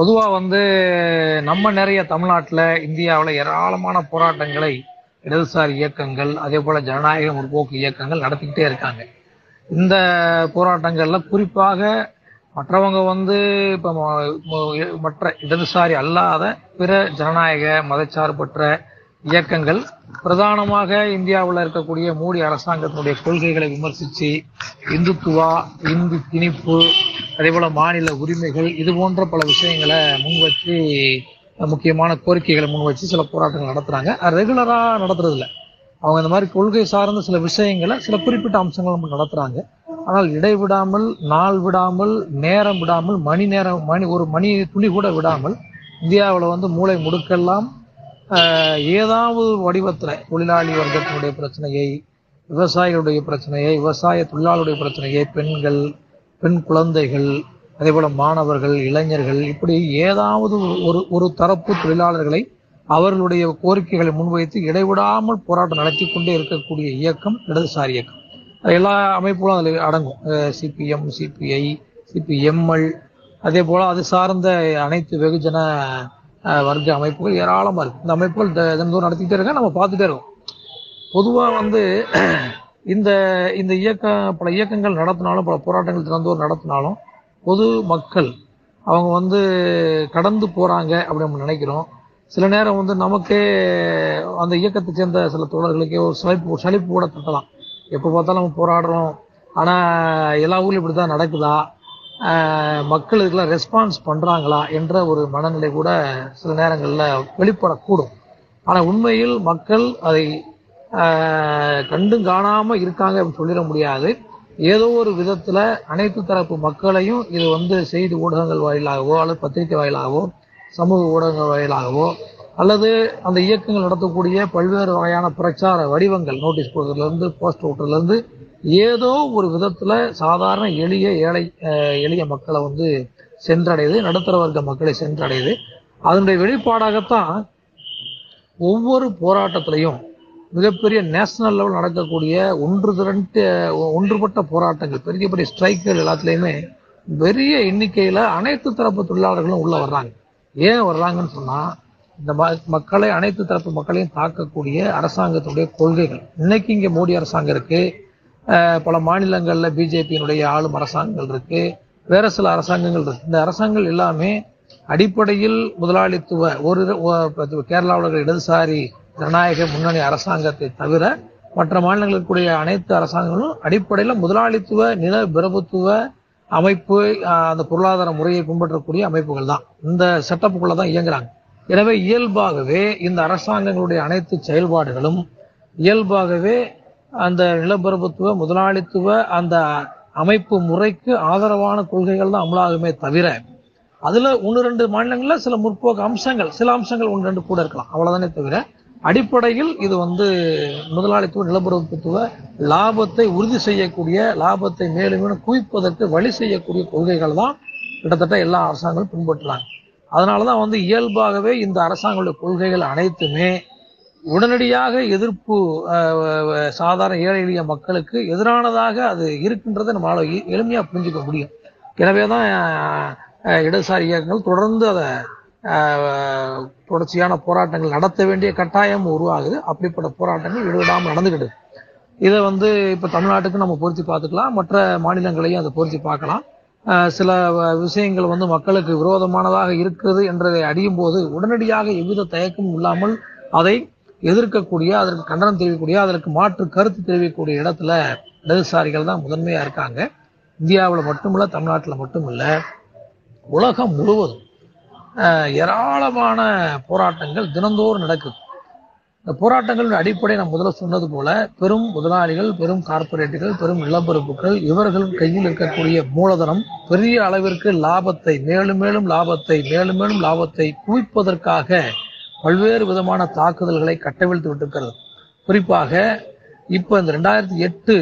பொதுவா வந்து நம்ம நிறைய தமிழ்நாட்டில் இந்தியாவில் ஏராளமான போராட்டங்களை இடதுசாரி இயக்கங்கள் அதே போல ஜனநாயக முற்போக்கு இயக்கங்கள் நடத்திக்கிட்டே இருக்காங்க. இந்த போராட்டங்கள்ல குறிப்பாக மற்றவங்க வந்து இப்ப மற்ற இடதுசாரி அல்லாத பிற ஜனநாயக மதச்சார்பற்ற இயக்கங்கள் பிரதானமாக இந்தியாவில் இருக்கக்கூடிய மோடி அரசாங்கத்தினுடைய கொள்கைகளை விமர்சித்து இந்துத்துவா இந்து திணிப்பு அதே போல மாநில உரிமைகள் இது போன்ற பல விஷயங்களை முன்வச்சு முக்கியமான கோரிக்கைகளை முன்வச்சு சில போராட்டங்கள் நடத்துறாங்க. அது ரெகுலரா நடத்துறது அவங்க இந்த மாதிரி கொள்கை சார்ந்த சில விஷயங்களை சில குறிப்பிட்ட அம்சங்களை நம்ம நடத்துறாங்க. ஆனால் இடைவிடாமல் நாள் விடாமல் நேரம் விடாமல் மணி நேரம் மணி ஒரு மணி துளி கூட விடாமல் இந்தியாவில் வந்து மூளை முடுக்கெல்லாம் ஏதாவது ஒரு தொழிலாளி வர்க்கத்தினுடைய பிரச்சனையை விவசாயிகளுடைய பிரச்சனையை விவசாய தொழிலாளருடைய பிரச்சனையை பெண்கள் பெண் குழந்தைகள் அதேபோல மாணவர்கள் இளைஞர்கள் இப்படி ஏதாவது ஒரு ஒரு தரப்பு தொழிலாளர்களை அவர்களுடைய கோரிக்கைகளை முன்வைத்து இடைவிடாமல் போராட்டம் நடத்தி கொண்டே இருக்கக்கூடிய இயக்கம் இடதுசாரி இயக்கம். அது எல்லா அமைப்புகளும் அதில் அடங்கும். சிபிஎம் சிபிஐ சிபிஎம்எல் அதே போல அது சார்ந்த அனைத்து வெகுஜன வர்க்க அமைப்புகள் ஏராளமாக இருக்குது இந்த அமைப்புகள் தினந்தோறும் நடத்திக்கிட்டே இருக்க? நம்ம பார்த்துட்டே இருக்கோம். பொதுவாக வந்து இந்த இந்த இயக்க பல இயக்கங்கள் நடத்தினாலும் பல போராட்டங்கள் தினந்தோறும் நடத்தினாலும் பொது மக்கள் அவங்க வந்து கடந்து போகிறாங்க அப்படின்னு நம்ம நினைக்கிறோம். சில நேரம் வந்து நமக்கே அந்த இயக்கத்தை சேர்ந்த சில தோழர்களுக்கே ஒரு சலிப்பு ஒரு சலிப்பு கூட தட்டலாம். எப்போ பார்த்தாலும் நம்ம போராடுறோம். ஆனால் எல்லா ஊர்லயும் இப்படி தான் நடக்குதா? மக்கள் இதெல்லாம் ரெஸ்பான்ஸ் பண்ணுறாங்களா என்ற ஒரு மனநிலை கூட சில நேரங்களில் வெளிப்படக்கூடும். ஆனால் உண்மையில் மக்கள் அதை கண்டும் காணாமல் இருக்காங்க அப்படின்னு சொல்லிட முடியாது. ஏதோ ஒரு விதத்தில் அனைத்து தரப்பு மக்களையும் இது வந்து செய்தி ஊடகங்கள் வாயிலாகவோ அல்லது பத்திரிகை வாயிலாகவோ சமூக ஊடகங்கள் வாயிலாகவோ அல்லது அந்த இயக்கங்கள் நடத்தக்கூடிய பல்வேறு வகையான பிரச்சார வடிவங்கள் நோட்டீஸ் போடுறதுல இருந்து போஸ்ட் ஓட்டுறதுல இருந்து ஏதோ ஒரு விதத்தில் சாதாரண எளிய ஏழை எளிய மக்களை வந்து சென்றடையுது நடுத்தர வர்க்க மக்களை சென்றடையுது. அதனுடைய வெளிப்பாடாகத்தான் ஒவ்வொரு போராட்டத்திலையும் மிகப்பெரிய நேஷனல் லெவல் நடக்கக்கூடிய ஒன்று திரண்டு ஒன்றுபட்ட போராட்டங்கள் பெரிய பெரிய ஸ்ட்ரைக்குகள் எல்லாத்துலேயுமே பெரிய எண்ணிக்கையில அனைத்து தரப்பு தொழிலாளர்களும் உள்ள வர்றாங்க. ஏன் வர்றாங்கன்னு சொன்னால் இந்த மக்களை அனைத்து தரப்பு மக்களையும் தாக்கக்கூடிய அரசாங்கத்துடைய கொள்கைகள். இன்னைக்கு இங்கே மோடி அரசாங்கம் இருக்கு. பல மாநிலங்களில் பிஜேபியினுடைய ஆளும் அரசாங்கங்கள் இருக்கு. வேற சில அரசாங்கங்கள் இருக்கு. இந்த அரசாங்கங்கள் எல்லாமே அடிப்படையில் முதலாளித்துவ ஒரு கேரளாவில் இடதுசாரி ஜனநாயக முன்னணி அரசாங்கத்தை தவிர மற்ற மாநிலங்களுக்குரிய அனைத்து அரசாங்கங்களும் அடிப்படையில் முதலாளித்துவ நில பிரபுத்துவ அமைப்பு அந்த பொருளாதார முறையை பின்பற்றக்கூடிய அமைப்புகள் தான். இந்த செட்டப்புக்குள்ள தான் இயங்குறாங்க. எனவே இயல்பாகவே இந்த அரசாங்கங்களுடைய அனைத்து செயல்பாடுகளும் இயல்பாகவே அந்த நிலப்பிரபுத்துவ முதலாளித்துவ அந்த அமைப்பு முறைக்கு ஆதரவான கொள்கைகள் தான் அமலாகுமே தவிர அதுல ஒன்று ரெண்டு மாநிலங்களில் சில முற்போக்கு அம்சங்கள் சில அம்சங்கள் ஒன்று ரெண்டு கூட இருக்கலாம். அவ்வளவுதானே தவிர அடிப்படையில் இது வந்து முதலாளித்துவ நிலப்பிரபுத்துவ லாபத்தை உறுதி செய்யக்கூடிய லாபத்தை மேலும் மேலும் குவிப்பதற்கு வழி செய்யக்கூடிய கொள்கைகள் தான் கிட்டத்தட்ட எல்லா அரசாங்கங்களும் அதனால தான் வந்து இயல்பாகவே இந்த அரசாங்கங்களுடைய கொள்கைகள் அனைத்துமே உடனடியாக எதிர்ப்பு சாதாரண ஏழை எளிய மக்களுக்கு எதிரானதாக அது இருக்கின்றதை நம்மளால் எளிமையாக புரிஞ்சுக்க முடியும். எனவே தான் இடதுசாரி இயக்கங்கள் தொடர்ந்து அதை தொடர்ச்சியான போராட்டங்கள் நடத்த வேண்டிய கட்டாயம் உருவாகுது. அப்படிப்பட்ட போராட்டங்கள் விடுவிடாமல் நடந்துக்கிட்டு இதை வந்து இப்போ தமிழ்நாட்டுக்கு நம்ம பொருத்தி பார்த்துக்கலாம். மற்ற மாநிலங்களையும் அதை பொருத்தி பார்க்கலாம். சில வ- விஷயங்கள் வந்து மக்களுக்கு விரோதமானதாக இருக்கிறது என்றதை அறியும் போது உடனடியாக எவ்வித தயக்கமும் இல்லாமல் அதை எதிர்க்கக்கூடிய அதற்கு கண்டனம் தெரிவிக்கக்கூடிய அதற்கு மாற்று கருத்து தெரிவிக்கக்கூடிய இடத்துல இடதுசாரிகள் தான் முதன்மையா இருக்காங்க. இந்தியாவில் மட்டுமில்ல தமிழ்நாட்டில் மட்டுமில்ல. உலகம் முழுவதும் ஏராளமான போராட்டங்கள் தினந்தோறும் நடக்குது. இந்த போராட்டங்களின் அடிப்படை நான் முதல்ல சொன்னது போல பெரும் முதலாளிகள் பெரும் கார்ப்பரேட்டுகள் பெரும் நிலப்பரப்புகள் இவர்கள் கையில் இருக்கக்கூடிய மூலதனம் பெரிய அளவிற்கு லாபத்தை மேலும் மேலும் லாபத்தை மேலும் மேலும் லாபத்தை குவிப்பதற்காக பல்வேறு விதமான தாக்குதல்களை கட்டவிழ்த்து விட்டிருக்கிறது. குறிப்பாக இப்போ இந்த ரெண்டாயிரத்தி எட்டு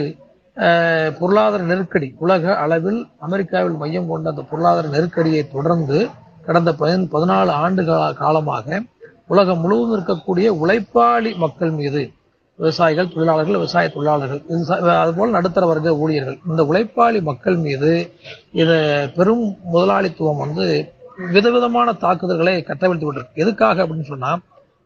பொருளாதார நெருக்கடி உலக அளவில் அமெரிக்காவில் மையம் கொண்ட அந்த பொருளாதார நெருக்கடியை தொடர்ந்து கடந்த பதினாலு ஆண்டு காலமாக உலகம் முழுவதும் இருக்கக்கூடிய உழைப்பாளி மக்கள் மீது விவசாயிகள் தொழிலாளர்கள் விவசாய தொழிலாளர்கள் அதுபோல் நடுத்தர வர்க்க ஊழியர்கள் இந்த உழைப்பாளி மக்கள் மீது இது பெரும் முதலாளித்துவம் வந்து விதவிதமான தாக்குதல்களை கட்டவிழ்த்து கொண்டிருக்கு எதுக்காக அப்படின்னு சொன்னா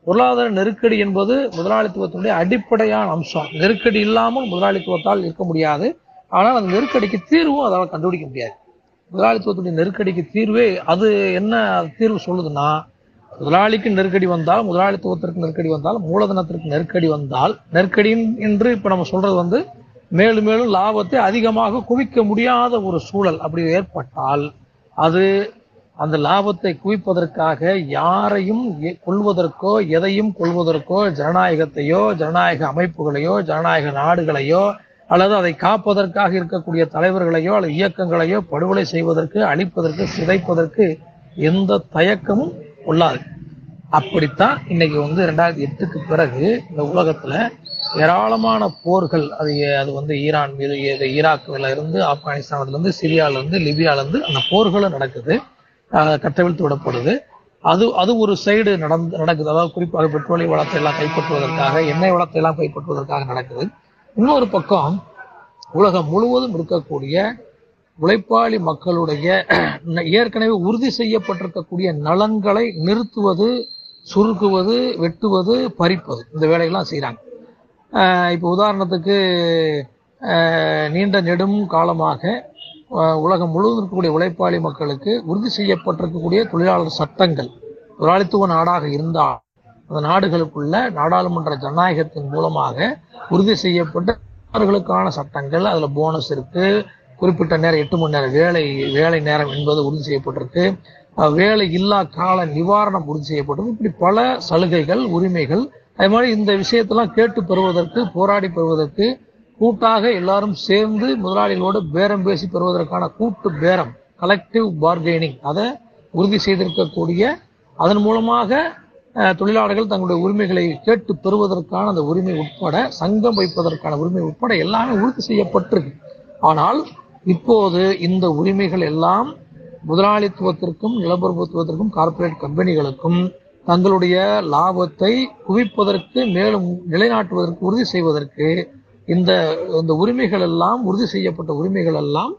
பொருளாதார நெருக்கடி என்பது முதலாளித்துவத்தினுடைய அடிப்படையான அம்சம். நெருக்கடி இல்லாமல் முதலாளித்துவத்தால் இருக்க முடியாது. ஆனால் அந்த நெருக்கடிக்கு தீர்வும் அதால் கண்டுபிடிக்க முடியாது. முதலாளித்துவத்துடைய நெருக்கடிக்கு தீர்வே அது என்ன தீர்வு சொல்லுதுன்னா முதலாளிக்கு நெருக்கடி வந்தால் முதலாளித்துவத்திற்கு நெருக்கடி வந்தால் மூலதனத்திற்கு நெருக்கடி வந்தால் நெருக்கடி என்று இப்ப நம்ம சொல்றது வந்து மேலும் மேலும் லாபத்தை அதிகமாக குவிக்க முடியாத ஒரு சூழல் அப்படி ஏற்பட்டால் அது அந்த லாபத்தை குவிப்பதற்காக யாரையும் கொள்வதற்கோ எதையும் கொள்வதற்கோ ஜனநாயகத்தையோ ஜனநாயக அமைப்புகளையோ ஜனநாயக நாடுகளையோ அல்லது அதை காப்பதற்காக இருக்கக்கூடிய தலைவர்களையோ அல்லது இயக்கங்களையோ படுகொலை செய்வதற்கு அழிப்பதற்கு சிதைப்பதற்கு எந்த தயக்கமும் கொள்ளாது அப்படித்தான் இன்னைக்கு வந்து ரெண்டாயிரத்தி எட்டுக்கு பிறகு இந்த உலகத்துல ஏராளமான போர்கள் அது அது வந்து ஈரான் மீது இது ஈராக்ல இருந்து ஆப்கானிஸ்தான்ல இருந்து சிரியால இருந்து லிபியால இருந்து அந்த போர்களும் நடக்குது. ஆஹ் கட்டவிழ்த்து விடப்படுது. அது அது ஒரு சைடு நடந்து நடக்குது. அதாவது குறிப்பாக பெட்ரோலிய வளத்தை எல்லாம் கைப்பற்றுவதற்காக எண்ணெய் வளத்தை எல்லாம் கைப்பற்றுவதற்காக நடக்குது. இன்னொரு பக்கம் உலகம் முழுவதும் இருக்கக்கூடிய உழைப்பாளி மக்களுடைய ஏற்கனவே உறுதி செய்யப்பட்டிருக்கக்கூடிய நலன்களை நிறுத்துவது சுருக்குவது வெட்டுவது பறிப்பது. இந்த வேலையெல்லாம் செய்கிறாங்க இப்போ உதாரணத்துக்கு ஆஹ் நீண்ட நெடும் காலமாக உலகம் முழுவதும் இருக்கக்கூடிய உழைப்பாளி மக்களுக்கு உறுதி செய்யப்பட்டிருக்கக்கூடிய தொழிலாளர் சட்டங்கள் முதலாளித்துவ நாடாக இருந்தால் அந்த நாடுகளுக்குள்ள நாடாளுமன்ற ஜனநாயகத்தின் மூலமாக உறுதி செய்யப்பட்ட அவர்களுக்கான சட்டங்கள் அதில் போனஸ் இருக்கு குறிப்பிட்ட நேரம் எட்டு மணி நேரம் வேலை வேலை நேரம் என்பது உறுதி செய்யப்பட்டிருக்கு. வேலை இல்லா கால நிவாரணம் உறுதி செய்யப்பட்டது இப்படி பல சலுகைகள் உரிமைகள் அது மாதிரி இந்த விஷயத்தெல்லாம் கேட்டு பெறுவதற்கு போராடி பெறுவதற்கு கூட்டாக எல்லாரும் சேர்ந்து முதலாளிகளோடு பேரம் பேசி பெறுவதற்கான கூட்டு பேரம் கலெக்டிவ் பார்கெனிங் அதை உறுதி செய்திருக்கக்கூடிய அதன் மூலமாக அஹ், தொழிலாளர்கள் தங்களுடைய உரிமைகளை கேட்டு பெறுவதற்கான அந்த உரிமை உட்பட சங்கம் வைப்பதற்கான உரிமை உட்பட எல்லாமே உறுதி செய்யப்பட்டிருக்கு. ஆனால் இப்போது இந்த உரிமைகள் எல்லாம் முதலாளித்துவத்திற்கும் நிலப்பிரபுத்துவத்திற்கும் கார்ப்பரேட் கம்பெனிகளுக்கும் தங்களுடைய லாபத்தை குவிப்பதற்கு மேலும் நிலைநாட்டுவதற்கு உறுதி செய்வதற்கு இந்த இந்த உரிமைகள் எல்லாம் உறுதி செய்யப்பட்ட உரிமைகள் எல்லாம்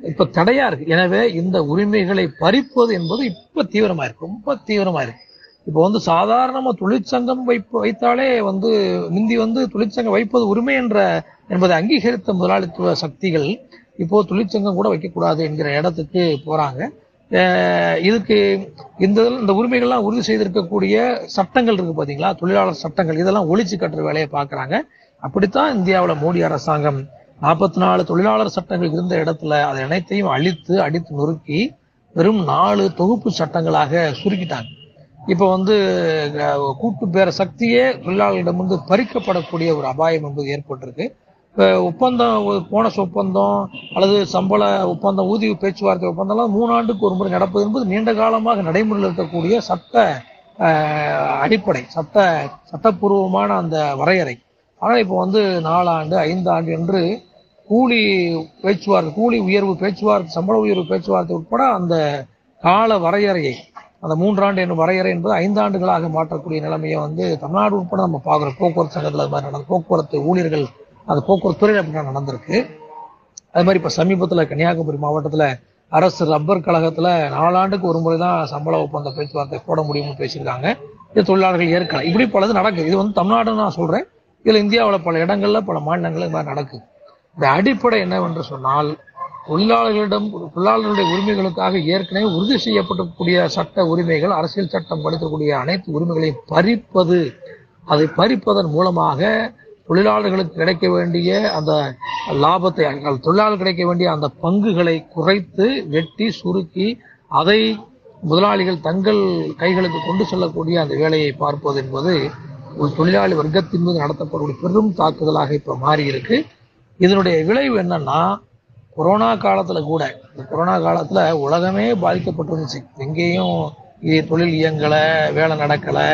இப்ப தடையா இருக்கு. எனவே இந்த உரிமைகளை பறிப்பது என்பது இப்ப தீவிரமா இருக்கு. ரொம்ப தீவிரமா இருக்கு. இப்போ வந்து சாதாரணமா தொழிற்சங்கம் வைப்பு வைத்தாலே வந்து முந்தி வந்து தொழிற்சங்கம் வைப்பது உரிமை என்ற என்பதை அங்கீகரித்த முதலாளித்துவ சக்திகள் இப்போ தொழிற்சங்கம் கூட வைக்கக்கூடாது என்கிற இடத்துக்கு போறாங்க. இதுக்கு இந்த இந்த உரிமைகள்லாம் உறுதி செய்திருக்கக்கூடிய சட்டங்கள் இருக்கு பாத்தீங்களா? தொழிலாளர் சட்டங்கள். இதெல்லாம் ஒழிச்சு கட்டுற வேலையை பார்க்கறாங்க அப்படித்தான் இந்தியாவில் மோடி அரசாங்கம். நாற்பத்தி நாலு தொழிலாளர் சட்டங்கள் இருந்த இடத்துல அதை அனைத்தையும் அழித்து அடித்து நொறுக்கி வெறும் நாலு தொகுப்பு சட்டங்களாக சுருக்கிட்டாங்க. இப்போ வந்து கூட்டு பேர சக்தியே தொழிலாளர்களிடமிருந்து பறிக்கப்படக்கூடிய ஒரு அபாயம் என்பது ஏற்பட்டிருக்கு. ஒப்பந்தம் போனஸ் ஒப்பந்தம் அல்லது சம்பள ஒப்பந்தம் ஊதிய பேச்சுவார்த்தை ஒப்பந்தம்லாம் மூணு ஆண்டுக்கு ஒரு முறை நடப்பது என்பது நீண்ட காலமாக நடைமுறையில் இருக்கக்கூடிய சட்ட அடிப்படை சட்ட சட்டப்பூர்வமான அந்த வரையறை. ஆனால் இப்போ வந்து நாலாண்டு ஐந்தாண்டு என்று கூலி பேச்சுவார்த்தை கூலி உயர்வு பேச்சுவார்த்தை சம்பள உயர்வு பேச்சுவார்த்தை உட்பட அந்த கால வரையறையை அந்த மூன்றாண்டு என்னும் வரையறை என்பது ஐந்தாண்டுகளாக மாற்றக்கூடிய நிலைமையை வந்து தமிழ்நாடு உட்பட நம்ம பார்க்குறோம். போக்குவரத்து சங்கத்தில் அது மாதிரி நடந்தது போக்குவரத்து ஊழியர்கள் அது போக்குவரத்து துறையில் நடந்திருக்கு. அது மாதிரி இப்போ சமீபத்தில் கன்னியாகுமரி மாவட்டத்தில் அரசு ரப்பர் கழகத்தில் நாலாண்டுக்கு ஒரு முறை தான் சம்பள ஒப்பந்த பேச்சுவார்த்தை போட முடியும்னு பேசியிருக்காங்க. இது தொழிலாளர்கள் ஏற்கலாம் இப்படி பலது நடக்குது. இது வந்து தமிழ்நாடுன்னு நான் சொல்றேன். இதில் இந்தியாவில் பல இடங்கள்ல பல மாநிலங்களில் இது மாதிரி நடக்குது. இந்த அடிப்படை என்னவென்று சொன்னால் தொழிலாளர்களிடம் தொழிலாளர்களுடைய உரிமைகளுக்காக ஏற்கனவே உறுதி செய்யப்படக்கூடிய சட்ட உரிமைகள் அரசியல் சட்டம் படுத்தக்கூடிய அனைத்து உரிமைகளையும் பறிப்பது அதை பறிப்பதன் மூலமாக தொழிலாளர்களுக்கு கிடைக்க வேண்டிய அந்த லாபத்தை தொழிலாளர் கிடைக்க வேண்டிய அந்த பங்குகளை குறைத்து வெட்டி சுருக்கி அதை முதலாளிகள் தங்கள் கைகளுக்கு கொண்டு செல்லக்கூடிய அந்த வேலையை பார்ப்பது என்பது ஒரு தொழிலாளி வர்க்கத்தின் மீது நடத்தப்படக்கூடிய பெரும் தாக்குதலாக இப்போ மாறி இருக்கு இதனுடைய விளைவு என்னன்னா கொரோனா காலத்தில் கூட இந்த கொரோனா காலத்தில் உலகமே பாதிக்கப்பட்டிருந்துச்சு. எங்கேயும் தொழில் இயங்கலை வேலை நடக்கலை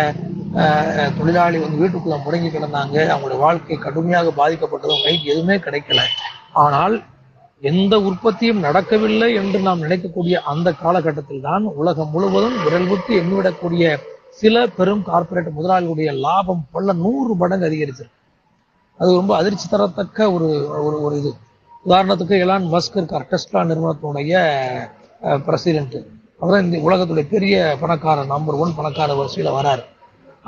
தொழிலாளி வந்து வீட்டுக்குள்ள முடங்கி கிடந்தாங்க. அவங்களுடைய வாழ்க்கை கடுமையாக பாதிக்கப்பட்டதும் கைக்கு எதுவுமே கிடைக்கல. ஆனால் எந்த உற்பத்தியும் நடக்கவில்லை என்று நாம் நினைக்கக்கூடிய அந்த காலகட்டத்தில் தான் உலகம் முழுவதும் விரல் விட்டு எண்ணிவிடக்கூடிய சில பெரும் கார்ப்பரேட் முதலாளிகளுடைய லாபம் பல நூறு மடங்கு அதிகரிச்சிருக்கு அது ரொம்ப அதிர்ச்சி தரத்தக்க ஒரு ஒரு ஒரு இது. உதாரணத்துக்கு எலான் மஸ்க் இருக்கார் டெஸ்லா நிறுவனத்தினுடைய பிரசிடென்ட். அவர் இந்த உலகத்துடைய பெரிய பணக்காரர் நம்பர் ஒன் பணக்கார வரிசையில் வராரு.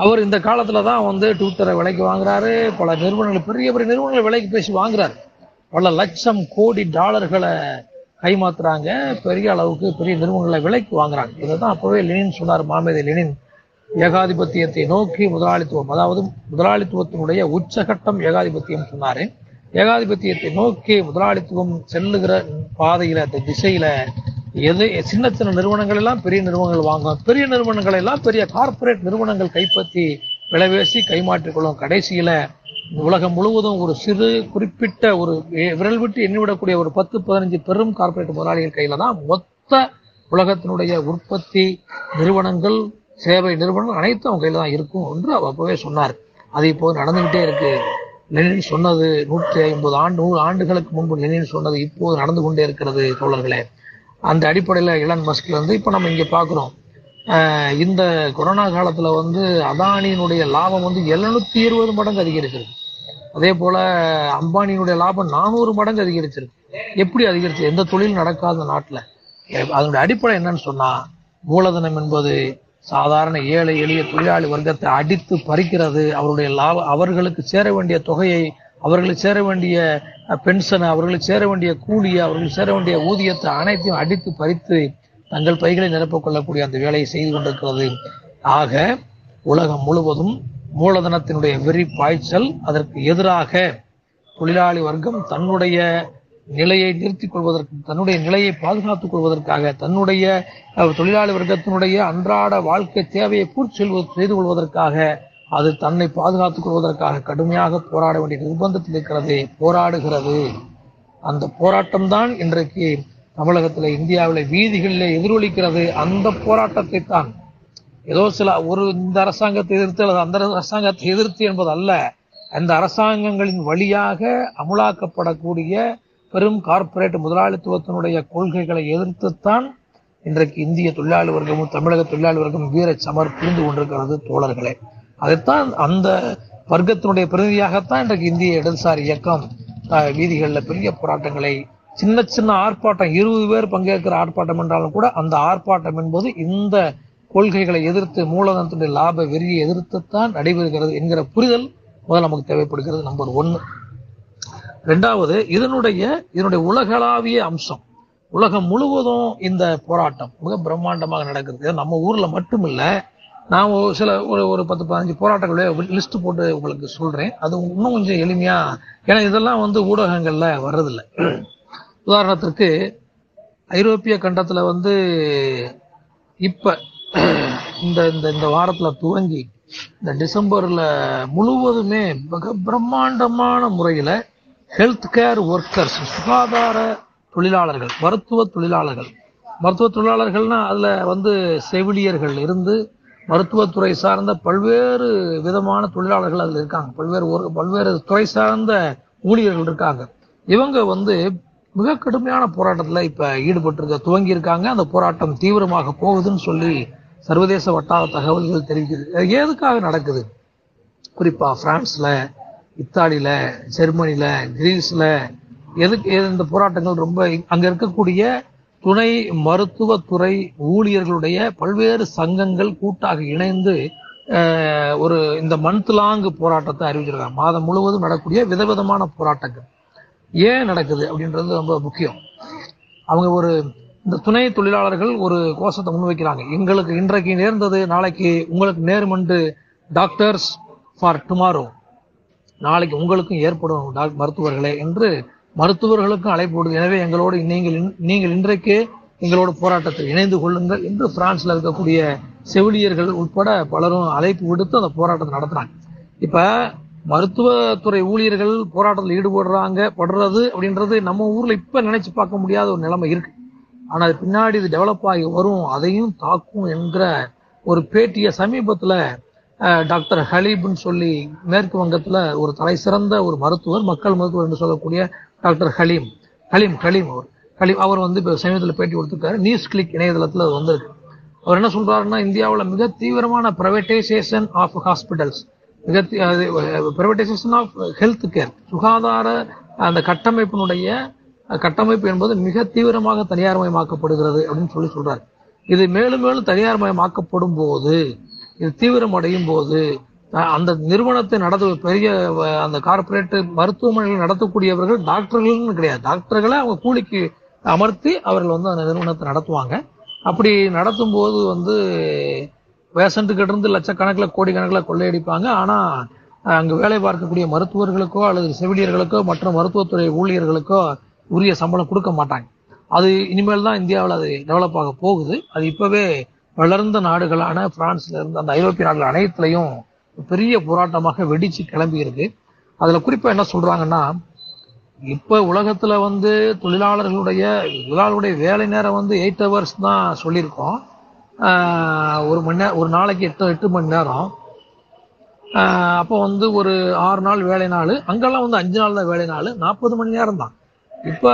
அவர் இந்த காலத்தில் தான் வந்து ட்விட்டரை விலைக்கு வாங்குறாரு பல நிறுவனங்கள் பெரிய பெரிய நிறுவனங்கள் விலைக்கு பேசி வாங்குறாரு. பல லட்சம் கோடி டாலர்களை கைமாத்துறாங்க. பெரிய அளவுக்கு பெரிய நிறுவனங்களை விலைக்கு வாங்குறாங்க. இதை தான் அப்போவே லெனின் சொன்னார் மாமேதை லெனின். ஏகாதிபத்தியத்தை நோக்கி முதலாளித்துவம் அதாவது முதலாளித்துவத்தினுடைய உச்சகட்டம் ஏகாதிபத்தியம் சொன்னாரு. ஏகாதிபத்தியத்தை நோக்கி முதலாளித்துவம் செல்லுகிற பாதையில அந்த திசையில எது சின்ன சின்ன நிறுவனங்கள் எல்லாம் பெரிய நிறுவனங்கள் வாங்கும் பெரிய நிறுவனங்கள் எல்லாம் பெரிய கார்ப்பரேட் நிறுவனங்கள் கைப்பற்றி விலைவேசி கைமாற்றிக்கொள்ளும் கடைசியில உலகம் முழுவதும் ஒரு சிறு குறிப்பிட்ட ஒரு விரல் விட்டு எண்ணிவிடக்கூடிய ஒரு பத்து பதினஞ்சு பெரும் கார்ப்பரேட் முதலாளிகள் கையில தான் மொத்த உலகத்தினுடைய உற்பத்தி நிறுவனங்கள் சேவை நிறுவனங்கள் அனைத்தும் அவங்க கையில தான் இருக்கும் என்று அவர் அப்பவே சொன்னார். அது இப்போ நடந்துகிட்டே இருக்கு. லெனின் சொன்னது நூற்றி ஐம்பது ஆண்டு நூறு ஆண்டுகளுக்கு முன்பு லெனின் சொன்னது இப்போது நடந்து கொண்டே இருக்கிறது தோழர்களே. அந்த அடிப்படையில் இலான் மஸ்க்லிருந்து இப்போ நம்ம இங்கே பார்க்குறோம் இந்த கொரோனா காலத்தில் வந்து அதானியினுடைய லாபம் வந்து எழுநூத்தி இருபது மடங்கு அதிகரிச்சிருக்கு. அதே போல அம்பானியினுடைய லாபம் நானூறு மடங்கு அதிகரிச்சிருக்கு. எப்படி அதிகரிச்சு? எந்த தொழில் நடக்காத நாட்டில். அதனுடைய அடிப்படை என்னன்னு சொன்னால் மூலதனம் என்பது சாதாரண ஏழை எளிய தொழிலாளி வர்க்கத்தை அடித்து பறிக்கிறது அவருடைய லாப அவர்களுக்கு சேர வேண்டிய தொகையை அவர்களுக்கு சேர வேண்டிய பென்ஷன் அவர்களுக்கு சேர வேண்டிய கூலியை அவர்களுக்கு சேர வேண்டிய ஊதியத்தை அனைத்தையும் அடித்து பறித்து தங்கள் பைகளை நிரப்பிக் கொள்ளக்கூடிய அந்த வேலையை செய்து கொண்டிருக்கிறது. ஆக உலகம் முழுவதும் மூலதனத்தினுடைய வெறி பாய்ச்சல் அதற்கு எதிராக தொழிலாளி வர்க்கம் தன்னுடைய நிலையை நிறுத்திக் கொள்வதற்கு தன்னுடைய நிலையை பாதுகாத்துக் கொள்வதற்காக தன்னுடைய தொழிலாளி வர்க்கத்தினுடைய அன்றாட வாழ்க்கை தேவையை பூர்த்தி செய்து கொள்வதற்காக அது தன்னை பாதுகாத்துக் கொள்வதற்காக கடுமையாக போராட வேண்டிய நிர்பந்தத்தில் இருக்கிறது போராடுகிறது. அந்த போராட்டம் தான் இன்றைக்கு தமிழகத்தில் இந்தியாவில் வீதிகளில் எதிரொலிக்கிறது. அந்த போராட்டத்தை தான் ஏதோ சில ஒரு இந்த அரசாங்கத்தை எதிர்த்து அல்லது அந்த அரசாங்கத்தை எதிர்த்து என்பது அல்ல. அந்த அரசாங்கங்களின் வழியாக அமுலாக்கப்படக்கூடிய பெரும் கார்ப்பரேட் முதலாளித்துவத்தினுடைய கொள்கைகளை எதிர்த்துத்தான் இன்றைக்கு இந்திய தொழிலாளி வர்க்கமும் தமிழக தொழிலாளி வர்க்கம் வீர சமர் புரிந்து கொண்டிருக்கிறது தோழர்களே. அதைத்தான் அந்த வர்க்கத்தினுடைய பிரதிநிதியாகத்தான் இன்றைக்கு இந்திய இடதுசாரி இயக்கம் அஹ், வீதிகளில் பெரிய போராட்டங்களை சின்ன சின்ன ஆர்ப்பாட்டம் இருபது பேர் பங்கேற்கிற ஆர்ப்பாட்டம் என்றாலும் கூட அந்த ஆர்ப்பாட்டம் என்பது இந்த கொள்கைகளை எதிர்த்து மூலதனத்துடைய லாப வெறியை எதிர்த்துத்தான் நடைபெறுகிறது என்கிற புரிதல் முதல்ல நமக்கு தேவைப்படுகிறது நம்பர் ஒன்று ரெண்டாவது இதனுடைய இதனுடைய உலகளாவிய அம்சம். உலகம் முழுவதும் இந்த போராட்டம் மிக பிரம்மாண்டமாக நடக்குது நம்ம ஊர்ல மட்டும் நான் ஒரு சில ஒரு ஒரு பத்து பதினஞ்சு போராட்டங்களே லிஸ்ட் போட்டு உங்களுக்கு சொல்கிறேன் அது இன்னும் கொஞ்சம் எளிமையாக ஏன்னா இதெல்லாம் வந்து ஊடகங்களில் வர்றதில்ல. உதாரணத்திற்கு ஐரோப்பிய கண்டத்தில் வந்து இப்போ இந்த இந்த இந்த வாரத்தில் துவங்கி இந்த டிசம்பரில் முழுவதுமே மிக பிரம்மாண்டமான முறையில் ஹெல்த் கேர் ஒர்க்கர்ஸ் சுகாதார தொழிலாளர்கள் மருத்துவ தொழிலாளர்கள். மருத்துவ தொழிலாளர்கள்னால் அதில் வந்து செவிலியர்கள் இருந்து மருத்துவத்துறை சார்ந்த பல்வேறு விதமான தொழிலாளர்கள் அதில் இருக்காங்க. பல்வேறு ஒரு- பல்வேறு துறை சார்ந்த ஊழியர்கள் இருக்காங்க. இவங்க வந்து மிக கடுமையான போராட்டத்தில் இப்போ ஈடுபட்டிருக்க துவங்கி இருக்காங்க அந்த போராட்டம் தீவிரமாக போகுதுன்னு சொல்லி சர்வதேச வட்டார தகவல்கள் தெரிவிக்குது. எதுக்காக நடக்குது? குறிப்பாக பிரான்ஸில் இத்தாலியில் ஜெர்மனியில் கிரீஸில் எதுக்கு எது இந்த போராட்டங்கள் ரொம்ப அங்கே இருக்கக்கூடிய துணை மருத்துவத்துறை ஊழியர்களுடைய பல்வேறு சங்கங்கள் கூட்டாக இணைந்து ஒரு இந்த மந்த் லாங் போராட்டத்தை அறிவிச்சிருக்காங்க. மாதம் முழுவதும் நடக்கக்கூடிய விதவிதமான போராட்டங்கள். ஏன் நடக்குது அப்படின்றது ரொம்ப முக்கியம். அவங்க ஒரு இந்த துணை தொழிலாளர்கள் ஒரு கோஷத்தை முன்வைக்கிறாங்க. எங்களுக்கு இன்றைக்கு நேர்ந்தது நாளைக்கு உங்களுக்கு நேரும் என்று டாக்டர்ஸ் ஃபார் டுமாரோ. நாளைக்கு உங்களுக்கும் ஏற்படும் டாக் மருத்துவர்களே என்று மருத்துவர்களுக்கும் அழைப்பு விடுது எனவே எங்களோடு நீங்கள் நீங்கள் இன்றைக்கே எங்களோட போராட்டத்தில் இணைந்து கொள்ளுங்கள். என்று பிரான்ஸ்ல இருக்கக்கூடிய செவிலியர்கள் உட்பட பலரும் அழைப்பு விடுத்து அந்த போராட்டத்தை நடத்துறாங்க. இப்ப மருத்துவத்துறை ஊழியர்கள் போராட்டத்தில் ஈடுபடுறாங்க படுறது அப்படின்றது நம்ம ஊர்ல இப்ப நினைச்சு பார்க்க முடியாத ஒரு நிலைமை இருக்கு. ஆனா அது பின்னாடி இது டெவலப் ஆகி வரும் அதையும் தாக்கும் என்கிற ஒரு பேட்டியை சமீபத்துல டாக்டர் ஹலீப்னு சொல்லி மேற்கு வங்கத்துல ஒரு தலை சிறந்த ஒரு மருத்துவர் மக்கள் மருத்துவர் என்று சொல்லக்கூடிய டாக்டர் ஹலீம். ஹலீம் ஹலீம் அவர். ஹலீம் அவர் வந்து இப்போ சமீபத்தில் பேட்டி கொடுத்துருக்காரு. நியூஸ் கிளிக் இணையதளத்தில் அது வந்திருக்கு அவர் என்ன சொல்றாருன்னா இந்தியாவில் மிக தீவிரமான பிரைவேட்டைசேஷன் ஆஃப் ஹாஸ்பிட்டல்ஸ் மிக பிரைவேட்டைசேஷன் ஆஃப் ஹெல்த் கேர் சுகாதார அந்த கட்டமைப்பினுடைய கட்டமைப்பு என்பது மிக தீவிரமாக தனியார்மயமாக்கப்படுகிறது அப்படின்னு சொல்லி சொல்றாரு. இது மேலும் மேலும் தனியார் மயமாக்கப்படும் போது இது தீவிரம் அடையும் போது அந்த நிறுவனத்தை நடத்த பெரிய அந்த கார்பரேட் மருத்துவமனைகள் நடத்தக்கூடியவர்கள் டாக்டர்கள்னு கிடையாது. டாக்டர்களை அவங்க கூலிக்கு அமர்த்தி அவர்கள் வந்து அந்த நிறுவனத்தை நடத்துவாங்க. அப்படி நடத்தும் போது வந்து பேஷண்ட்டுக்கிட்ட இருந்து லட்சக்கணக்கில் கோடிக்கணக்கில் கொள்ளையடிப்பாங்க. ஆனா அங்கே அங்கு வேலை பார்க்கக்கூடிய மருத்துவர்களுக்கோ அல்லது செவிலியர்களுக்கோ மற்ற மருத்துவத்துறை ஊழியர்களுக்கோ உரிய சம்பளம் கொடுக்க மாட்டாங்க. அது இனிமேல் தான் இந்தியாவில் அது டெவலப் ஆக போகுது. அது இப்பவே வளர்ந்த நாடுகளான பிரான்ஸ்ல இருந்து அந்த ஐரோப்பிய நாடுகள் அனைத்துலையும் பெரிய போராட்டமாக வெடிச்சு கிளம்பி இருக்கு அதுல குறிப்பா என்ன சொல்றாங்கன்னா இப்ப உலகத்துல வந்து தொழிலாளர்களுடைய தொழிலாளர்களுடைய வேலை நேரம் வந்து எயிட் ஹவர்ஸ் தான் சொல்லியிருக்கோம். ஆஹ் ஒரு மணி நேரம் ஒரு நாளைக்கு எட்டு எட்டு மணி நேரம். ஆஹ் அப்போ வந்து ஒரு ஆறு நாள் வேலை நாள் அங்கெல்லாம் வந்து அஞ்சு நாள் தான் வேலை நாள் நாற்பது மணி நேரம் தான். இப்ப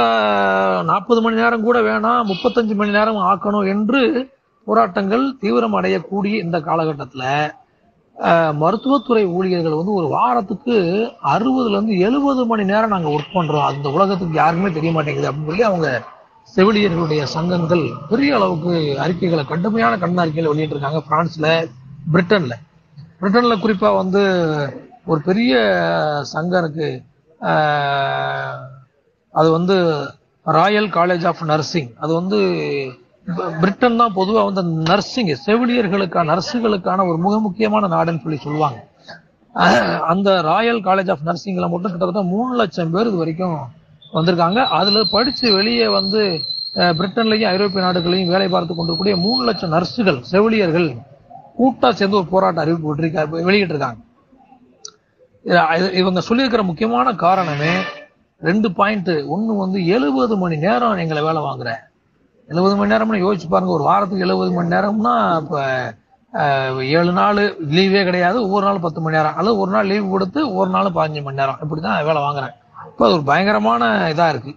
நாற்பது மணி நேரம் கூட வேணாம் முப்பத்தஞ்சு மணி நேரம் ஆக்கணும் என்று போராட்டங்கள் தீவிரம் அடையக்கூடிய இந்த காலகட்டத்துல. மருத்துவத்துறை ஊழியர்கள் வந்து ஒரு வாரத்துக்கு அறுபதுலேருந்து எழுபது மணி நேரம் நாங்கள் ஒர்க் பண்ணுறோம் அந்த உலகத்துக்கு யாருக்குமே தெரிய மாட்டேங்குது அப்படின்னு சொல்லி அவங்க செவிலியர்களுடைய சங்கங்கள் பெரிய அளவுக்கு அறிக்கைகளை கடுமையான கண்டன அறிக்கைகளை வெளியிட்டிருக்காங்க பிரான்ஸில் பிரிட்டனில். பிரிட்டனில் குறிப்பாக வந்து ஒரு பெரிய சங்கம் இருக்கு. அது வந்து ராயல் காலேஜ் ஆஃப் நர்சிங். அது வந்து பிரிட்டன் தான் பொதுவாக வந்து நர்சிங் செவிலியர்களுக்கான நர்ஸுகளுக்கான ஒரு மிக முக்கியமான நாடுன்னு சொல்லி சொல்லுவாங்க. அந்த ராயல் காலேஜ் ஆஃப் நர்சிங்ல மட்டும் கிட்டத்தட்ட மூணு லட்சம் பேர் இது வரைக்கும் வந்திருக்காங்க. அதுல படிச்சு வெளியே வந்து பிரிட்டன்லையும் ஐரோப்பிய நாடுகளையும் வேலை பார்த்து கொண்டிருக்கக்கூடிய மூணு லட்சம் நர்ஸுகள் செவிலியர்கள் கூட்டா சேர்ந்து ஒரு போராட்டம் அறிவிப்பு விட்டிருக்காங்க வெளியிட்டிருக்காங்க. இவங்க சொல்லியிருக்கிற முக்கியமான காரணமே ரெண்டு பாயிண்ட் ஒன்று வந்து எழுபது மணி நேரம் எங்களை வேலை வாங்குறேன் எழுபது மணி நேரம்னு யோசிச்சு பாருங்க ஒரு வாரத்துக்கு எழுபது மணி நேரம்னா இப்போ ஏழு நாள் லீவே கிடையாது ஒவ்வொரு நாள் பத்து மணி நேரம். அல்லது ஒரு நாள் லீவ் கொடுத்து ஒரு நாள் பதினஞ்சு மணி நேரம். இப்படி தான் வேலை வாங்குறேன். இப்போ அது ஒரு பயங்கரமான இதாக இருக்கு.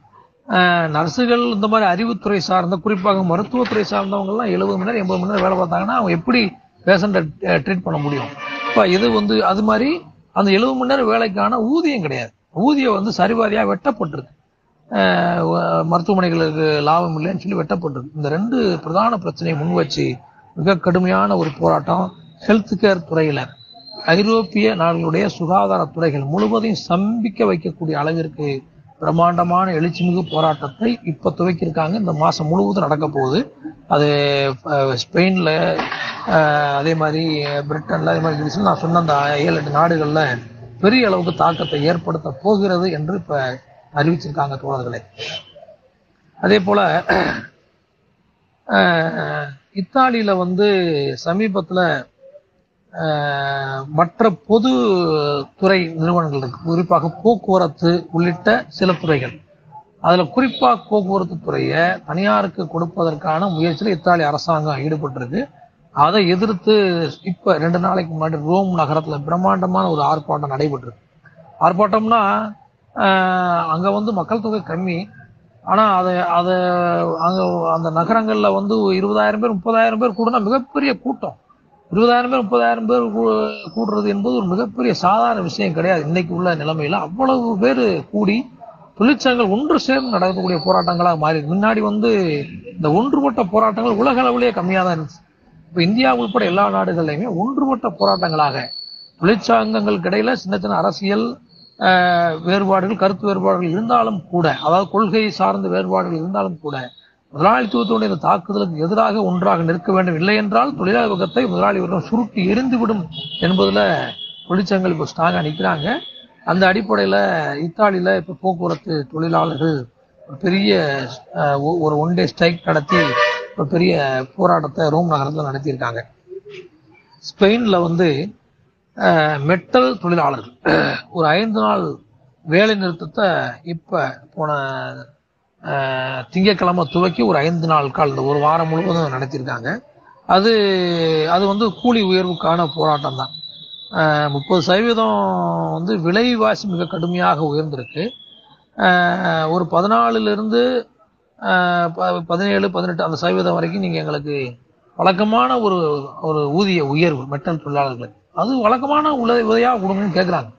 நர்ஸுகள் இந்த மாதிரி அறிவுத்துறை சார்ந்த குறிப்பாக மருத்துவத்துறை சார்ந்தவங்க எல்லாம் எழுபது மணி நேரம் எண்பது மணி நேரம் வேலை பார்த்தாங்கன்னா அவங்க எப்படி பேஷண்ட்டை ட்ரீட் பண்ண முடியும்? இப்போ இது வந்து அது மாதிரி அந்த எழுபது மணி நேரம் வேலைக்கான ஊதியம் கிடையாது. ஊதியம் வந்து சரிவாரியாக வெட்டப்பட்டிருக்கு. மருத்துவமனைகளுக்கு லாபம் இல்லைன்னு சொல்லி வெட்டப்பட்டிருக்கு. இந்த ரெண்டு பிரதான பிரச்சனையை முன் வச்சு மிக கடுமையான ஒரு போராட்டம் ஹெல்த் கேர் துறையில. ஐரோப்பிய நாடுகளுடைய சுகாதார துறைகள் முழுவதையும் சம்பிக்க வைக்கக்கூடிய அளவிற்கு பிரம்மாண்டமான எழுச்சிமிகு போராட்டத்தை இப்ப துவக்கியிருக்காங்க. இந்த மாசம் முழுவதும் நடக்க போகுது. அது ஸ்பெயினில் ஸ்பெயின்ல அதே மாதிரி பிரிட்டன்ல அதே மாதிரி நான் சொன்ன அந்த ஏழு எட்டு நாடுகள்ல பெரிய அளவுக்கு தாக்கத்தை ஏற்படுத்த போகிறது என்று இப்ப அறிவிச்சிருக்காங்க தோழர்களே. அதே போல இத்தாலியில வந்து சமீபத்துல மற்ற பொது துறை நிறுவனங்கள் இருக்கு. குறிப்பாக போக்குவரத்து உள்ளிட்ட சில துறைகள். அதுல குறிப்பா போக்குவரத்து துறையை தனியாருக்கு கொடுப்பதற்கான முயற்சியில் இத்தாலி அரசாங்கம் ஈடுபட்டிருக்கு. அதை எதிர்த்து இப்ப ரெண்டு நாளைக்கு முன்னாடி ரோம் நகரத்துல பிரம்மாண்டமான ஒரு ஆர்ப்பாட்டம் நடைபெற்றிருக்கு. ஆர்ப்பாட்டம்னா அங்கே வந்து மக்கள் தொகை கம்மி. ஆனால் அதை அதை அங்கே அந்த நகரங்களில் வந்து இருபதாயிரம் பேர் முப்பதாயிரம் பேர் கூடனா மிகப்பெரிய கூட்டம். இருபதாயிரம் பேர் முப்பதாயிரம் பேர் கூ- கூடுறது என்பது ஒரு மிகப்பெரிய சாதாரண விஷயம் கிடையாது. இன்னைக்கு உள்ள நிலைமையில் அவ்வளவு பேர் கூடி தொழிற்சங்கங்கள் ஒன்று சேர்ந்து நடக்கக்கூடிய போராட்டங்களாக மாறி முன்னாடி வந்து இந்த ஒன்றுபட்ட போராட்டங்கள் உலக அளவிலேயே கம்மியாக தான் இருந்துச்சு. இப்போ இந்தியா உட்பட எல்லா நாடுகள்லையுமே ஒன்றுபட்ட போராட்டங்களாக தொழிற்சங்கங்களுக்கு இடையில சின்ன சின்ன அரசியல் வேறுபாடுகள் கருத்து வேறுபாடுகள் இருந்தாலும் கூட அதாவது கொள்கை சார்ந்த வேறுபாடுகள் இருந்தாலும் கூட முதலாளித்துவத்துடைய தாக்குதலுக்கு எதிராக ஒன்றாக நிற்க வேண்டும் இல்லை என்றால் தொழிலாளர் வர்க்கத்தை முதலாளி வர்க்கம் சுருட்டி எரிந்துவிடும் என்பதில் தொழிற்சங்கங்கள் இப்போ ஸ்ட்ராங்காக நிற்கிறாங்க அந்த அடிப்படையில் இத்தாலியில் இப்போ போக்குவரத்து தொழிலாளர்கள் ஒரு பெரிய ஒ- ஒரு ஒன் டே ஸ்ட்ரைக் நடத்தி ஒரு பெரிய போராட்டத்தை ரோம் நகரத்தில் நடத்தியிருக்காங்க. ஸ்பெயினில் வந்து மெட்டல் தொழிலாளர்கள். ஒரு ஐந்து நாள் வேலை நிறுத்தத்தை இப்ப போன திங்கக்கிழமை திங்கட்கிழமை துவக்கி ஒரு ஐந்து நாள் கால் இந்த ஒரு வாரம் முழுவதும் நடத்தியிருக்காங்க. அது அது வந்து கூலி உயர்வுக்கான போராட்டம் தான். முப்பது சதவீதம் வந்து விலைவாசி மிக கடுமையாக உயர்ந்திருக்கு. ஒரு பதினாலுலேருந்து ப- பதினேழு பதினெட்டு அந்த சதவீதம் வரைக்கும் நீங்கள் எங்களுக்கு வழக்கமான ஒரு ஒரு ஊதிய உயர்வு மெட்டல் தொழிலாளர்களுக்கு. அது வழக்கமான உல உதவியாக கொடுங்கன்னு கேட்குறாங்க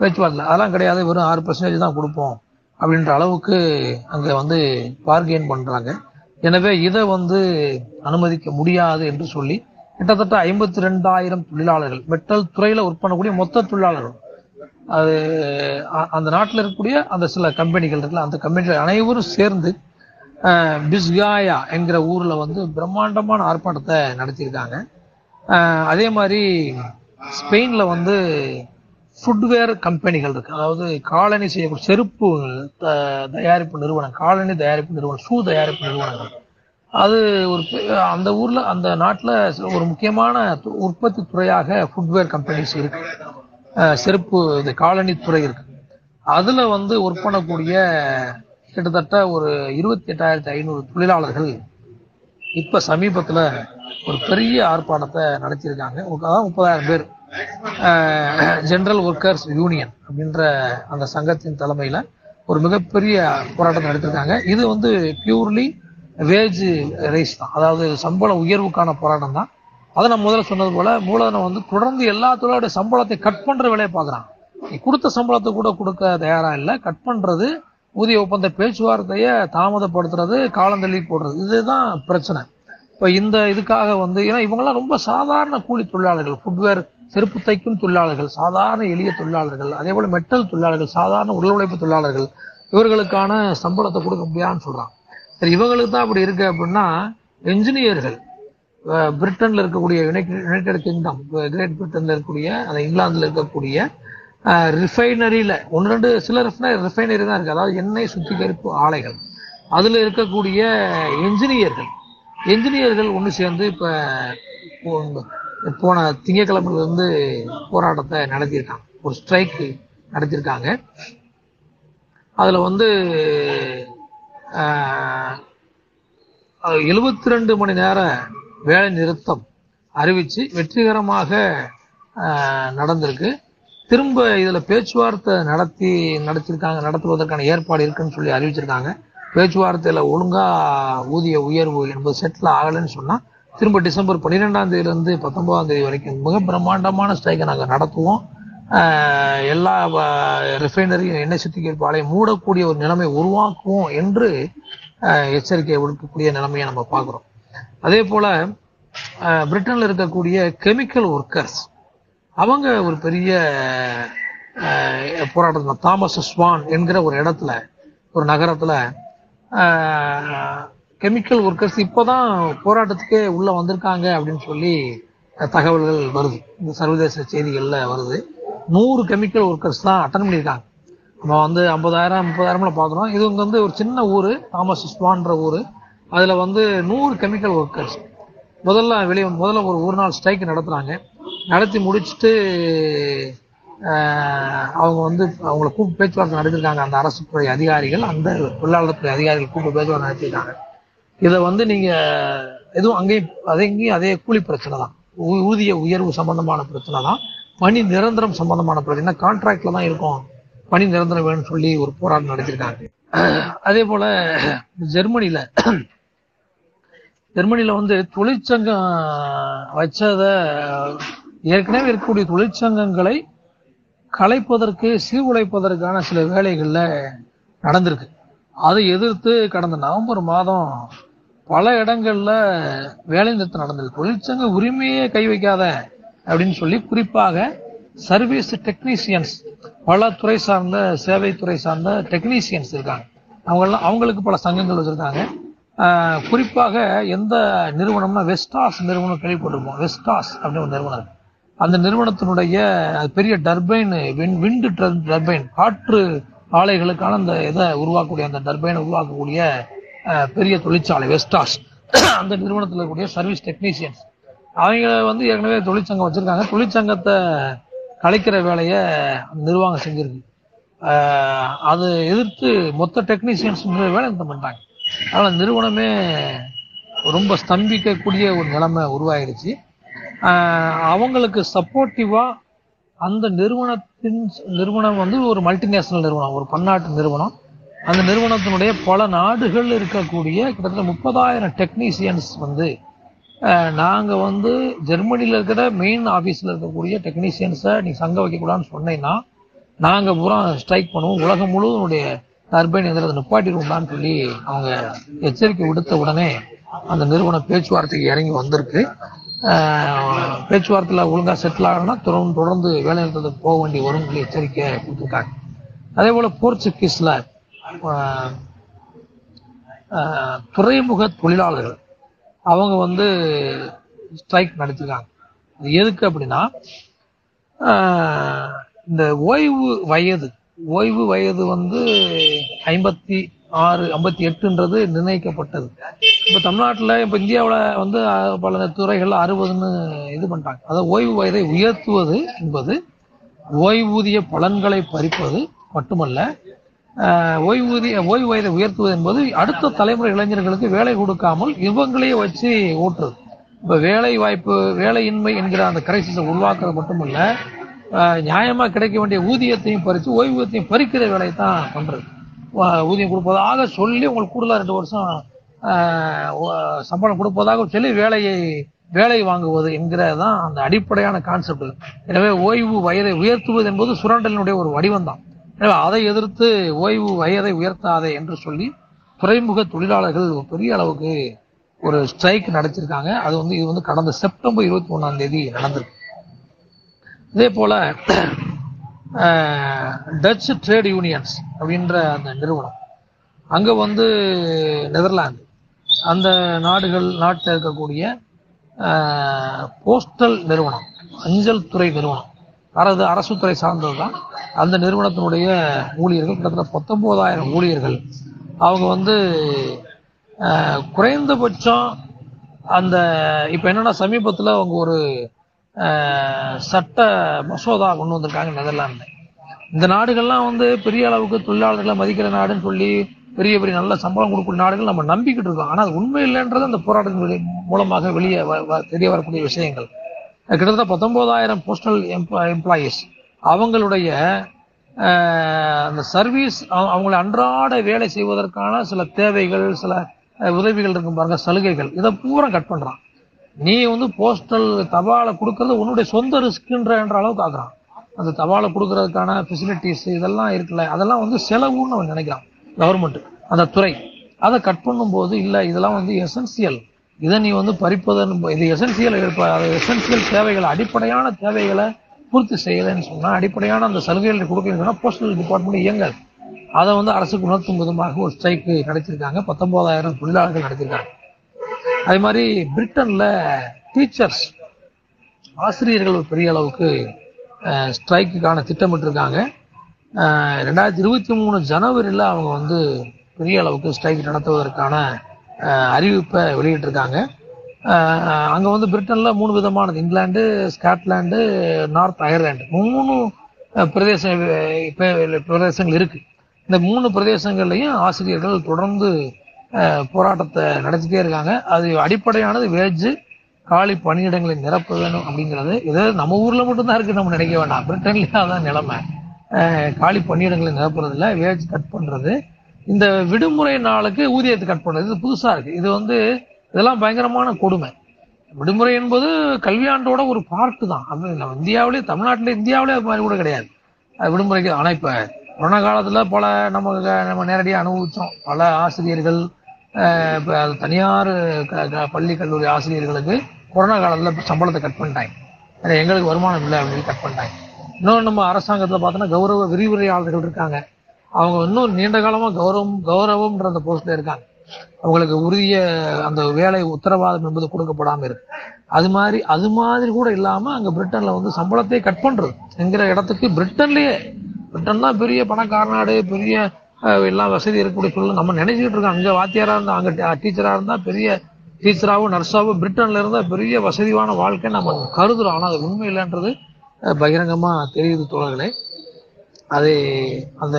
பேச்சுவார்த்தையில். அதெல்லாம் கிடையாது. வெறும் ஆறு பர்சன்டேஜ் தான் கொடுப்போம் அப்படின்ற அளவுக்கு அங்கே வந்து பார்கெயின் பண்ணுறாங்க எனவே இதை வந்து அனுமதிக்க முடியாது என்று சொல்லி கிட்டத்தட்ட ஐம்பத்தி ரெண்டாயிரம் தொழிலாளர்கள் மெட்டல் துறையில் ஒர்க் பண்ணக்கூடிய மொத்த தொழிலாளர்கள் அது அந்த நாட்டில் இருக்கக்கூடிய அந்த சில கம்பெனிகள் இருக்குல்ல அந்த கம்பெனிகள் அனைவரும் சேர்ந்து பிஸ்காயா என்கிற ஊரில் வந்து பிரம்மாண்டமான ஆர்ப்பாட்டத்தை நடத்தியிருக்காங்க. அதே மாதிரி ஸ்பெயின்ல வந்து ஃபுட்வேர் கம்பெனிகள் இருக்கு. அதாவது காலனி செய்யக்கூடிய செருப்பு த- தயாரிப்பு நிறுவனம் காலனி தயாரிப்பு நிறுவனம் ஷூ தயாரிப்பு நிறுவனங்கள். அது ஒரு பெ- அந்த ஊர்ல அந்த நாட்டில் ஒரு முக்கியமான து- உற்பத்தி துறையாக ஃபுட்வேர் கம்பெனிஸ் இருக்கு. செருப்பு இது காலனி துறை இருக்கு. அதுல வந்து ஒர்க் பண்ணக்கூடிய கிட்டத்தட்ட ஒரு இருபத்தி எட்டாயிரத்தி ஐநூறு தொழிலாளர்கள் இப்ப சமீபத்துல ஒரு பெரிய ஆர்ப்பாட்டத்தை நடத்தியிருக்காங்க. முப்பதாயிரம் பேர். ஜெனரல் ஒர்க்கர்ஸ் யூனியன் அப்படின்ற அந்த சங்கத்தின் தலைமையில ஒரு மிகப்பெரிய போராட்டம் நடத்திருக்காங்க. இது வந்து பியூர்லி வேஜ் ரைஸ் தான். அதாவது சம்பள உயர்வுக்கான போராட்டம் தான். அதை நான் முதல்ல சொன்னது போல மூலதனம் வந்து தொடர்ந்து எல்லா தொழிலோட சம்பளத்தை கட் பண்ற வேலையை பார்க்குறாங்க. நீ கொடுத்த சம்பளத்தை கூட கொடுக்க தயாரா இல்லை. கட் பண்றது ஊதிய ஒப்பந்த பேச்சுவார்த்தையை தாமதப்படுத்துறது காலந்தள்ளி போடுறது. இதுதான் பிரச்சனை. இப்போ இந்த இதுக்காக வந்து ஏன்னா இவங்கெல்லாம் ரொம்ப சாதாரண கூலி தொழிலாளர்கள் ஃபுட்வேர் செருப்பு தைக்கும் தொழிலாளர்கள் சாதாரண எளிய தொழிலாளர்கள் அதே போல மெட்டல் தொழிலாளர்கள் சாதாரண உடல் உழைப்பு தொழிலாளர்கள் இவர்களுக்கான சம்பளத்தை கொடுக்க முடியாதுன்னு சொல்றாங்க. சரி இவங்களுக்கு தான் அப்படி இருக்கு அப்படின்னா என்ஜினியர்கள் பிரிட்டன்ல இருக்கக்கூடிய யுனைடெட் யுனைடெட் கிங்டம் கிரேட் பிரிட்டன்ல இருக்கக்கூடிய அந்த இங்கிலாந்துல இருக்கக்கூடிய ரிஃபைனரியில ஒன்று ரெண்டு சில ரிஃபைனரி தான் இருக்கு. அதாவது எண்ணெய் சுத்திகரிப்பு ஆலைகள். அதுல இருக்கக்கூடிய என்ஜினியர்கள் என்ஜினியர்கள் ஒன்று சேர்ந்து இப்ப போன திங்கட்கிழமையில இருந்து போராட்டத்தை நடத்தியிருக்காங்க. ஒரு ஸ்ட்ரைக் நடத்தியிருக்காங்க. அதுல வந்து எழுபத்தி ரெண்டு மணி நேர வேலை நிறுத்தம் அறிவிச்சு வெற்றிகரமாக நடந்திருக்கு. திரும்ப இதுல பேச்சுவார்த்தை நடத்தி நடத்திருக்காங்க நடத்துவதற்கான ஏற்பாடு இருக்குன்னு சொல்லி அறிவிச்சிருக்காங்க. பேச்சுவார்த்தையில் ஒழுங்கா ஊதிய உயர்வு என்பது செட்டில் ஆகலைன்னு சொன்னா திரும்ப டிசம்பர் பன்னிரெண்டாம் தேதியிலேருந்து பத்தொன்பதாம் தேதி வரைக்கும் மிக பிரம்மாண்டமான ஸ்ட்ரைக்கை நாங்கள் நடத்துவோம். எல்லா ரிஃபைனரியும் எண்ணெய் சுத்திகரிப்பு ஆலையை மூடக்கூடிய ஒரு நிலைமை உருவாக்குவோம் என்று எச்சரிக்கை விடுக்கக்கூடிய நிலைமையை நம்ம பார்க்குறோம். அதே போல் பிரிட்டனில் இருக்கக்கூடிய கெமிக்கல் ஒர்க்கர்ஸ் அவங்க ஒரு பெரிய போராட்டத்தில் தாமஸ் ஸ்வான் என்கிற ஒரு இடத்துல ஒரு நகரத்தில் கெமிக்கல் ஒர்க்கர்ஸ் இப்போதான் போராட்டத்துக்கே உள்ள வந்திருக்காங்க அப்படின்னு சொல்லி தகவல்கள் வருது. இந்த சர்வதேச செய்திகளில் வருது. நூறு கெமிக்கல் ஒர்க்கர்ஸ் தான் அட்டன் பண்ணியிருக்காங்க. நம்ம வந்து ஐம்பதாயிரம் முப்பதாயிரம்ல பார்க்குறோம். இது இங்கே வந்து ஒரு சின்ன ஊர் தாமஸ் ஸ்வான்ற ஊர். அதில் வந்து நூறு கெமிக்கல் ஒர்க்கர்ஸ் முதல்ல வெளியே முதல்ல ஒரு ஒரு நாள் ஸ்ட்ரைக் நடத்துகிறாங்க நடத்தி முடிச்சுட்டு அவங்க வந்து அவங்கள கூப்பிட்டு பேச்சுவார்த்தை நடத்திருக்காங்க அந்த அரசு துறை அதிகாரிகள் அந்த தொழிலாளர் துறை அதிகாரிகள் கூப்பிட்டு பேச்சுவார்த்தை நடத்திருக்காங்க இதை வந்து நீங்க எதுவும் அங்கேயும் அதெங்கேயும் அதே கூலி பிரச்சனை தான். ஊதிய உயர்வு சம்பந்தமான பிரச்சனை தான். பணி நிரந்தரம் சம்பந்தமான பிரச்சனை. கான்ட்ராக்ட்ல தான் இருக்கும். பணி நிரந்தரம் வேணும்னு சொல்லி ஒரு போராட்டம் நடத்திருக்காங்க. அதே போல ஜெர்மனில ஜெர்மனில வந்து தொழிற்சங்கம் வச்சத ஏற்கனவே இருக்கக்கூடிய தொழிற்சங்கங்களை கலைப்பதற்கு சீர்குலைப்பதற்கான சில வேலைகள்ல நடந்திருக்கு. அதை எதிர்த்து கடந்த நவம்பர் மாதம் பல இடங்கள்ல வேலை நிறுத்தம் நடந்தது. தொழிற்சங்க உரிமையே கை வைக்காத அப்படின்னு சொல்லி குறிப்பாக சர்வீஸ் டெக்னீசியன்ஸ் பல துறை சார்ந்த சேவை துறை சார்ந்த டெக்னீசியன்ஸ் இருக்காங்க. அவங்கெல்லாம் அவங்களுக்கு பல சங்கங்கள் வச்சிருக்காங்க. குறிப்பாக எந்த நிறுவனம்னா வெஸ்டாஸ் நிறுவனம் கேள்விப்பட்டிருப்போம். வெஸ்டாஸ் அப்படின்னு ஒரு நிறுவனம் அந்த நிறுவனத்தினுடைய பெரிய டர்பைன் விண்டு டர்பைன் காற்று ஆலைகளுக்கான அந்த இதை உருவாக்கக்கூடிய அந்த டர்பைனை உருவாக்கக்கூடிய பெரிய தொழிற்சாலை வெஸ்டாஸ் அந்த நிறுவனத்தில் இருக்கக்கூடிய சர்வீஸ் டெக்னீசியன்ஸ் அவங்க வந்து ஏற்கனவே தொழிற்சங்கம் வச்சுருக்காங்க. தொழிற்சங்கத்தை கலைக்கிற வேலையை அந்த நிர்வாகம் செஞ்சிருக்கு. அதை எதிர்த்து மொத்த டெக்னீசியன்ஸ் வேலை இந்த பண்ணிட்டாங்க அதனால் நிறுவனமே ரொம்ப ஸ்தம்பிக்கக்கூடிய ஒரு நிலைமை உருவாயிடுச்சு அவங்களுக்கு சப்போர்ட்டிவாக அந்த நிறுவனத்தின் நிறுவனம் வந்து ஒரு மல்டிநேஷனல் நிறுவனம் ஒரு பன்னாட்டு நிறுவனம். அந்த நிறுவனத்தினுடைய பல நாடுகள் இருக்கக்கூடிய கிட்டத்தட்ட முப்பதாயிரம் டெக்னீசியன்ஸ் வந்து நாங்கள் வந்து ஜெர்மனியில் இருக்கிற மெயின் ஆஃபீஸில் இருக்கக்கூடிய டெக்னீசியன்ஸை நீ சங்க வைக்கக்கூடாதுன்னு சொன்னீங்கன்னா நாங்கள் பூரா ஸ்ட்ரைக் பண்ணுவோம். உலகம் முழுவதுடைய டர்பைன் எந்திரத்தை நிப்பாட்டிடுவோம்டான்னு சொல்லி அவங்க எச்சரிக்கை விடுத்த உடனே அந்த நிறுவனம் பேச்சுவார்த்தைக்கு இறங்கி வந்திருக்கு. பேச்சுவார்த்தையில் ஒழுங்காக செட்டில் ஆகணும்னா தொடர்ந்து தொடர்ந்து வேலை நிறுத்தத்துக்கு போக வேண்டி வரும் சொல்லி எச்சரிக்கை கொடுத்துருக்காங்க. அதே போல் போர்ச்சுகீஸில் துறைமுக தொழிலாளர்கள் அவங்க வந்து ஸ்ட்ரைக் நடத்திருக்காங்க. அது எதுக்கு அப்படின்னா ஆஹ், இந்த ஓய்வு வயது ஓய்வு வயது வந்து ஐம்பத்தி ஆறு ஐம்பத்தி எட்டுன்றது நிர்ணயிக்கப்பட்டது. இப்போ தமிழ்நாட்டில் இப்போ இந்தியாவில் வந்து பல துறைகள் அறுபதுன்னு இது பண்ணிட்டாங்க அதாவது ஓய்வு வயதை உயர்த்துவது என்பது ஓய்வூதிய பலன்களை பறிப்பது மட்டுமல்ல ஓய்வூதிய ஓய்வு வயதை உயர்த்துவது என்பது அடுத்த தலைமுறை இளைஞர்களுக்கு வேலை கொடுக்காமல் இவங்களையே வச்சு ஓட்டுறது. இப்ப வேலை வாய்ப்பு வேலையின்மை என்கிற அந்த கிரைசிஸை உருவாக்குறது மட்டுமல்ல நியாயமாக நியாயமா கிடைக்க வேண்டிய ஊதியத்தையும் பறித்து ஓய்வூதியத்தையும் பறிக்கிற வேலையை தான் பண்றது. ஊதியம் கொடுப்பதாக சொல்லி உங்களுக்கு கூடுதலாக ரெண்டு வருஷம் சம்பளம் கொடுப்பதாக சொல்லி வேலையை வேலை வாங்குவது என்கிறதான் அந்த அடிப்படையான கான்செப்ட் எனவே ஓய்வு வயதை உயர்த்துவது என்பது சுரண்டலினுடைய ஒரு வடிவம் தான். அதை எதிர்த்து ஓய்வு வயதை உயர்த்தாதே என்று சொல்லி துறைமுக தொழிலாளர்கள் ஒரு பெரிய அளவுக்கு ஒரு ஸ்ட்ரைக் நடத்திருக்காங்க அது வந்து இது வந்து கடந்த செப்டம்பர் இருபத்தி ஒண்ணாம் தேதி நடந்திருக்கு. இதே போல அஹ், டச் ட்ரேட் யூனியன்ஸ் அப்படின்ற அந்த நிறுவனம் அங்க வந்து நெதர்லாந்து அந்த நாடுகள் நாட்டில் இருக்கக்கூடிய போஸ்டல் நிறுவனம் அஞ்சல் துறை நிறுவனம் அரசு அரசு துறை சார்ந்தது தான் அந்த நிறுவனத்தினுடைய ஊழியர்கள் கிட்டத்தட்ட பத்தொன்பதாயிரம் ஊழியர்கள். அவங்க வந்து குறைந்தபட்சம் அந்த இப்போ என்னன்னா சமீபத்தில் அவங்க ஒரு சட்ட மசோதா கொண்டு வந்திருக்காங்க நெதர்லாந்து இந்த நாடுகள்லாம் வந்து பெரிய அளவுக்கு தொழிலாளர்களை மதிக்கிற நாடுன்னு சொல்லி பெரிய பெரிய நல்ல சம்பளம் கொடுக்கக்கூடிய நாடுகள் நம்ம நம்பிக்கிட்டு இருக்கோம். ஆனால் அது உண்மை இல்லைன்றது அந்த போராட்டத்தின் மூலமாக வெளியே வ- வ- தெரிய வரக்கூடிய விஷயங்கள். கிட்டத்தட்ட பத்தொன்பதாயிரம் போஸ்டல் எம்ப்ளாயீஸ் அவங்களுடைய அந்த சர்வீஸ் அவங்களை அன்றாட வேலை செய்வதற்கான சில தேவைகள் சில உதவிகள் இருக்கும் பாருங்க சலுகைகள். இதை பூரா கட் பண்ணுறான் நீ வந்து போஸ்டல் தபாலை கொடுக்கறது உன்னுடைய சொந்த ரிஸ்க்ன்ற என்ற அளவுக்கு ஆக்குறான். அந்த தபாலை கொடுக்கறதுக்கான ஃபெசிலிட்டிஸ் இதெல்லாம் இருக்குல்ல அதெல்லாம் வந்து செலவுன்னு அவன் நினைக்கிறான். கவர்மெண்ட் அந்த துறை. அதை கட் பண்ணும்போது இல்லை இதெல்லாம் வந்து எசென்சியல் இதை நீ வந்து பறிப்பதன் இது எசென்சியல் எசென்சியல் தேவைகளை அடிப்படையான தேவைகளை பூர்த்தி செய்யலைன்னு சொன்னால் அடிப்படையான அந்த சலுகைகள் கொடுக்கலன்னு சொன்னால் போஸ்டல் டிபார்ட்மெண்ட் இயங்காது. அதை வந்து அரசுக்கு உணர்த்தும் விதமாக ஒரு ஸ்ட்ரைக்கு நடத்திருக்காங்க. பத்தொன்பதாயிரம் தொழிலாளர்கள் நடத்திருக்காங்க. அதே மாதிரி பிரிட்டனில் டீச்சர்ஸ் ஆசிரியர்கள் ஒரு பெரிய அளவுக்கு ஸ்ட்ரைக்குக்கான திட்டமிட்டிருக்காங்க. ரெண்டாயிரத்தி இருபத்தி மூணு ஜனவரியில் அவங்க வந்து பெரிய அளவுக்கு ஸ்ட்ரைக் நடத்துவதற்கான அறிவிப்பை வெளியிட்டிருக்காங்க. அங்கே வந்து பிரிட்டனில் மூணு விதமானது. இங்கிலாந்து ஸ்காட்லாண்டு நார்த் அயர்லாண்டு மூணு பிரதேச பிரதேசங்கள் இருக்கு. இந்த மூணு பிரதேசங்கள்லையும் ஆசிரியர்கள் தொடர்ந்து போராட்டத்தை நடத்திட்டே இருக்காங்க. அது அடிப்படையானது வேஜ் காலி பணியிடங்களை நிரப்ப வேணும் அப்படிங்கிறது. இது நம்ம ஊரில் மட்டும்தான் இருக்குது நம்ம நினைக்க வேண்டாம். பிரிட்டன்லேயே அதான் நிலைமை. காலி பணியிடங்களை நிரப்புறதுல வேஜ் கட் பண்ணுறது இந்த விடுமுறை நாளுக்கு ஊதியத்தை கட் பண்ணுறது இது புதுசா இருக்கு. இது வந்து இதெல்லாம் பயங்கரமான கொடுமை. விடுமுறை என்பது கல்வியாண்டோட ஒரு பார்ட்டு தான். அது நம்ம இந்தியாவிலே தமிழ்நாட்டில் இந்தியாவிலே அது மாதிரி கூட கிடையாது. அது விடுமுறைக்கு ஆனால் இப்போ கொரோனா காலத்தில் பல நம்ம நம்ம நேரடியாக அனுபவித்தோம் பல ஆசிரியர்கள் இப்போ தனியார் க- க- பள்ளி கல்லூரி ஆசிரியர்களுக்கு கொரோனா காலத்தில் சம்பளத்தை கட் பண்ணிட்டாங்க. எங்களுக்கு வருமானம் இல்லை அப்படின்னு கட் பண்ணிட்டாங்க. இன்னொன்று நம்ம அரசாங்கத்தில் பார்த்தோன்னா கௌரவ விரிவுரையாளர்கள் இருக்காங்க. அவங்க இன்னும் நீண்ட காலமா கௌரவம் கௌரவம்ன்ற அந்த போஸ்ட்ல இருக்காங்க. அவங்களுக்கு உரிய அந்த வேலை உத்தரவாதம் என்பது கொடுக்கப்படாம இருக்கு. அது மாதிரி அது மாதிரி கூட இல்லாம அங்க பிரிட்டன்ல வந்து சம்பளத்தை கட் பண்றது. என்கிற இடத்துக்கு பிரிட்டன்லயே பிரிட்டன் தான் பெரிய பணக்கார நாடு பெரிய அஹ், எல்லா வசதி இருக்கக்கூடிய சூழல் நம்ம நினைச்சுக்கிட்டு இருக்கோம் அங்க வாத்தியாரா இருந்தா அங்க டீச்சரா இருந்தா பெரிய டீச்சராகவும் நர்ஸாகவும் பிரிட்டன்ல இருந்தா பெரிய வசதியான வாழ்க்கை நம்ம கருதுறோம். ஆனா அது உண்மை இல்லைன்றது பகிரங்கமா தெரியுது தோழர்களே. அது அந்த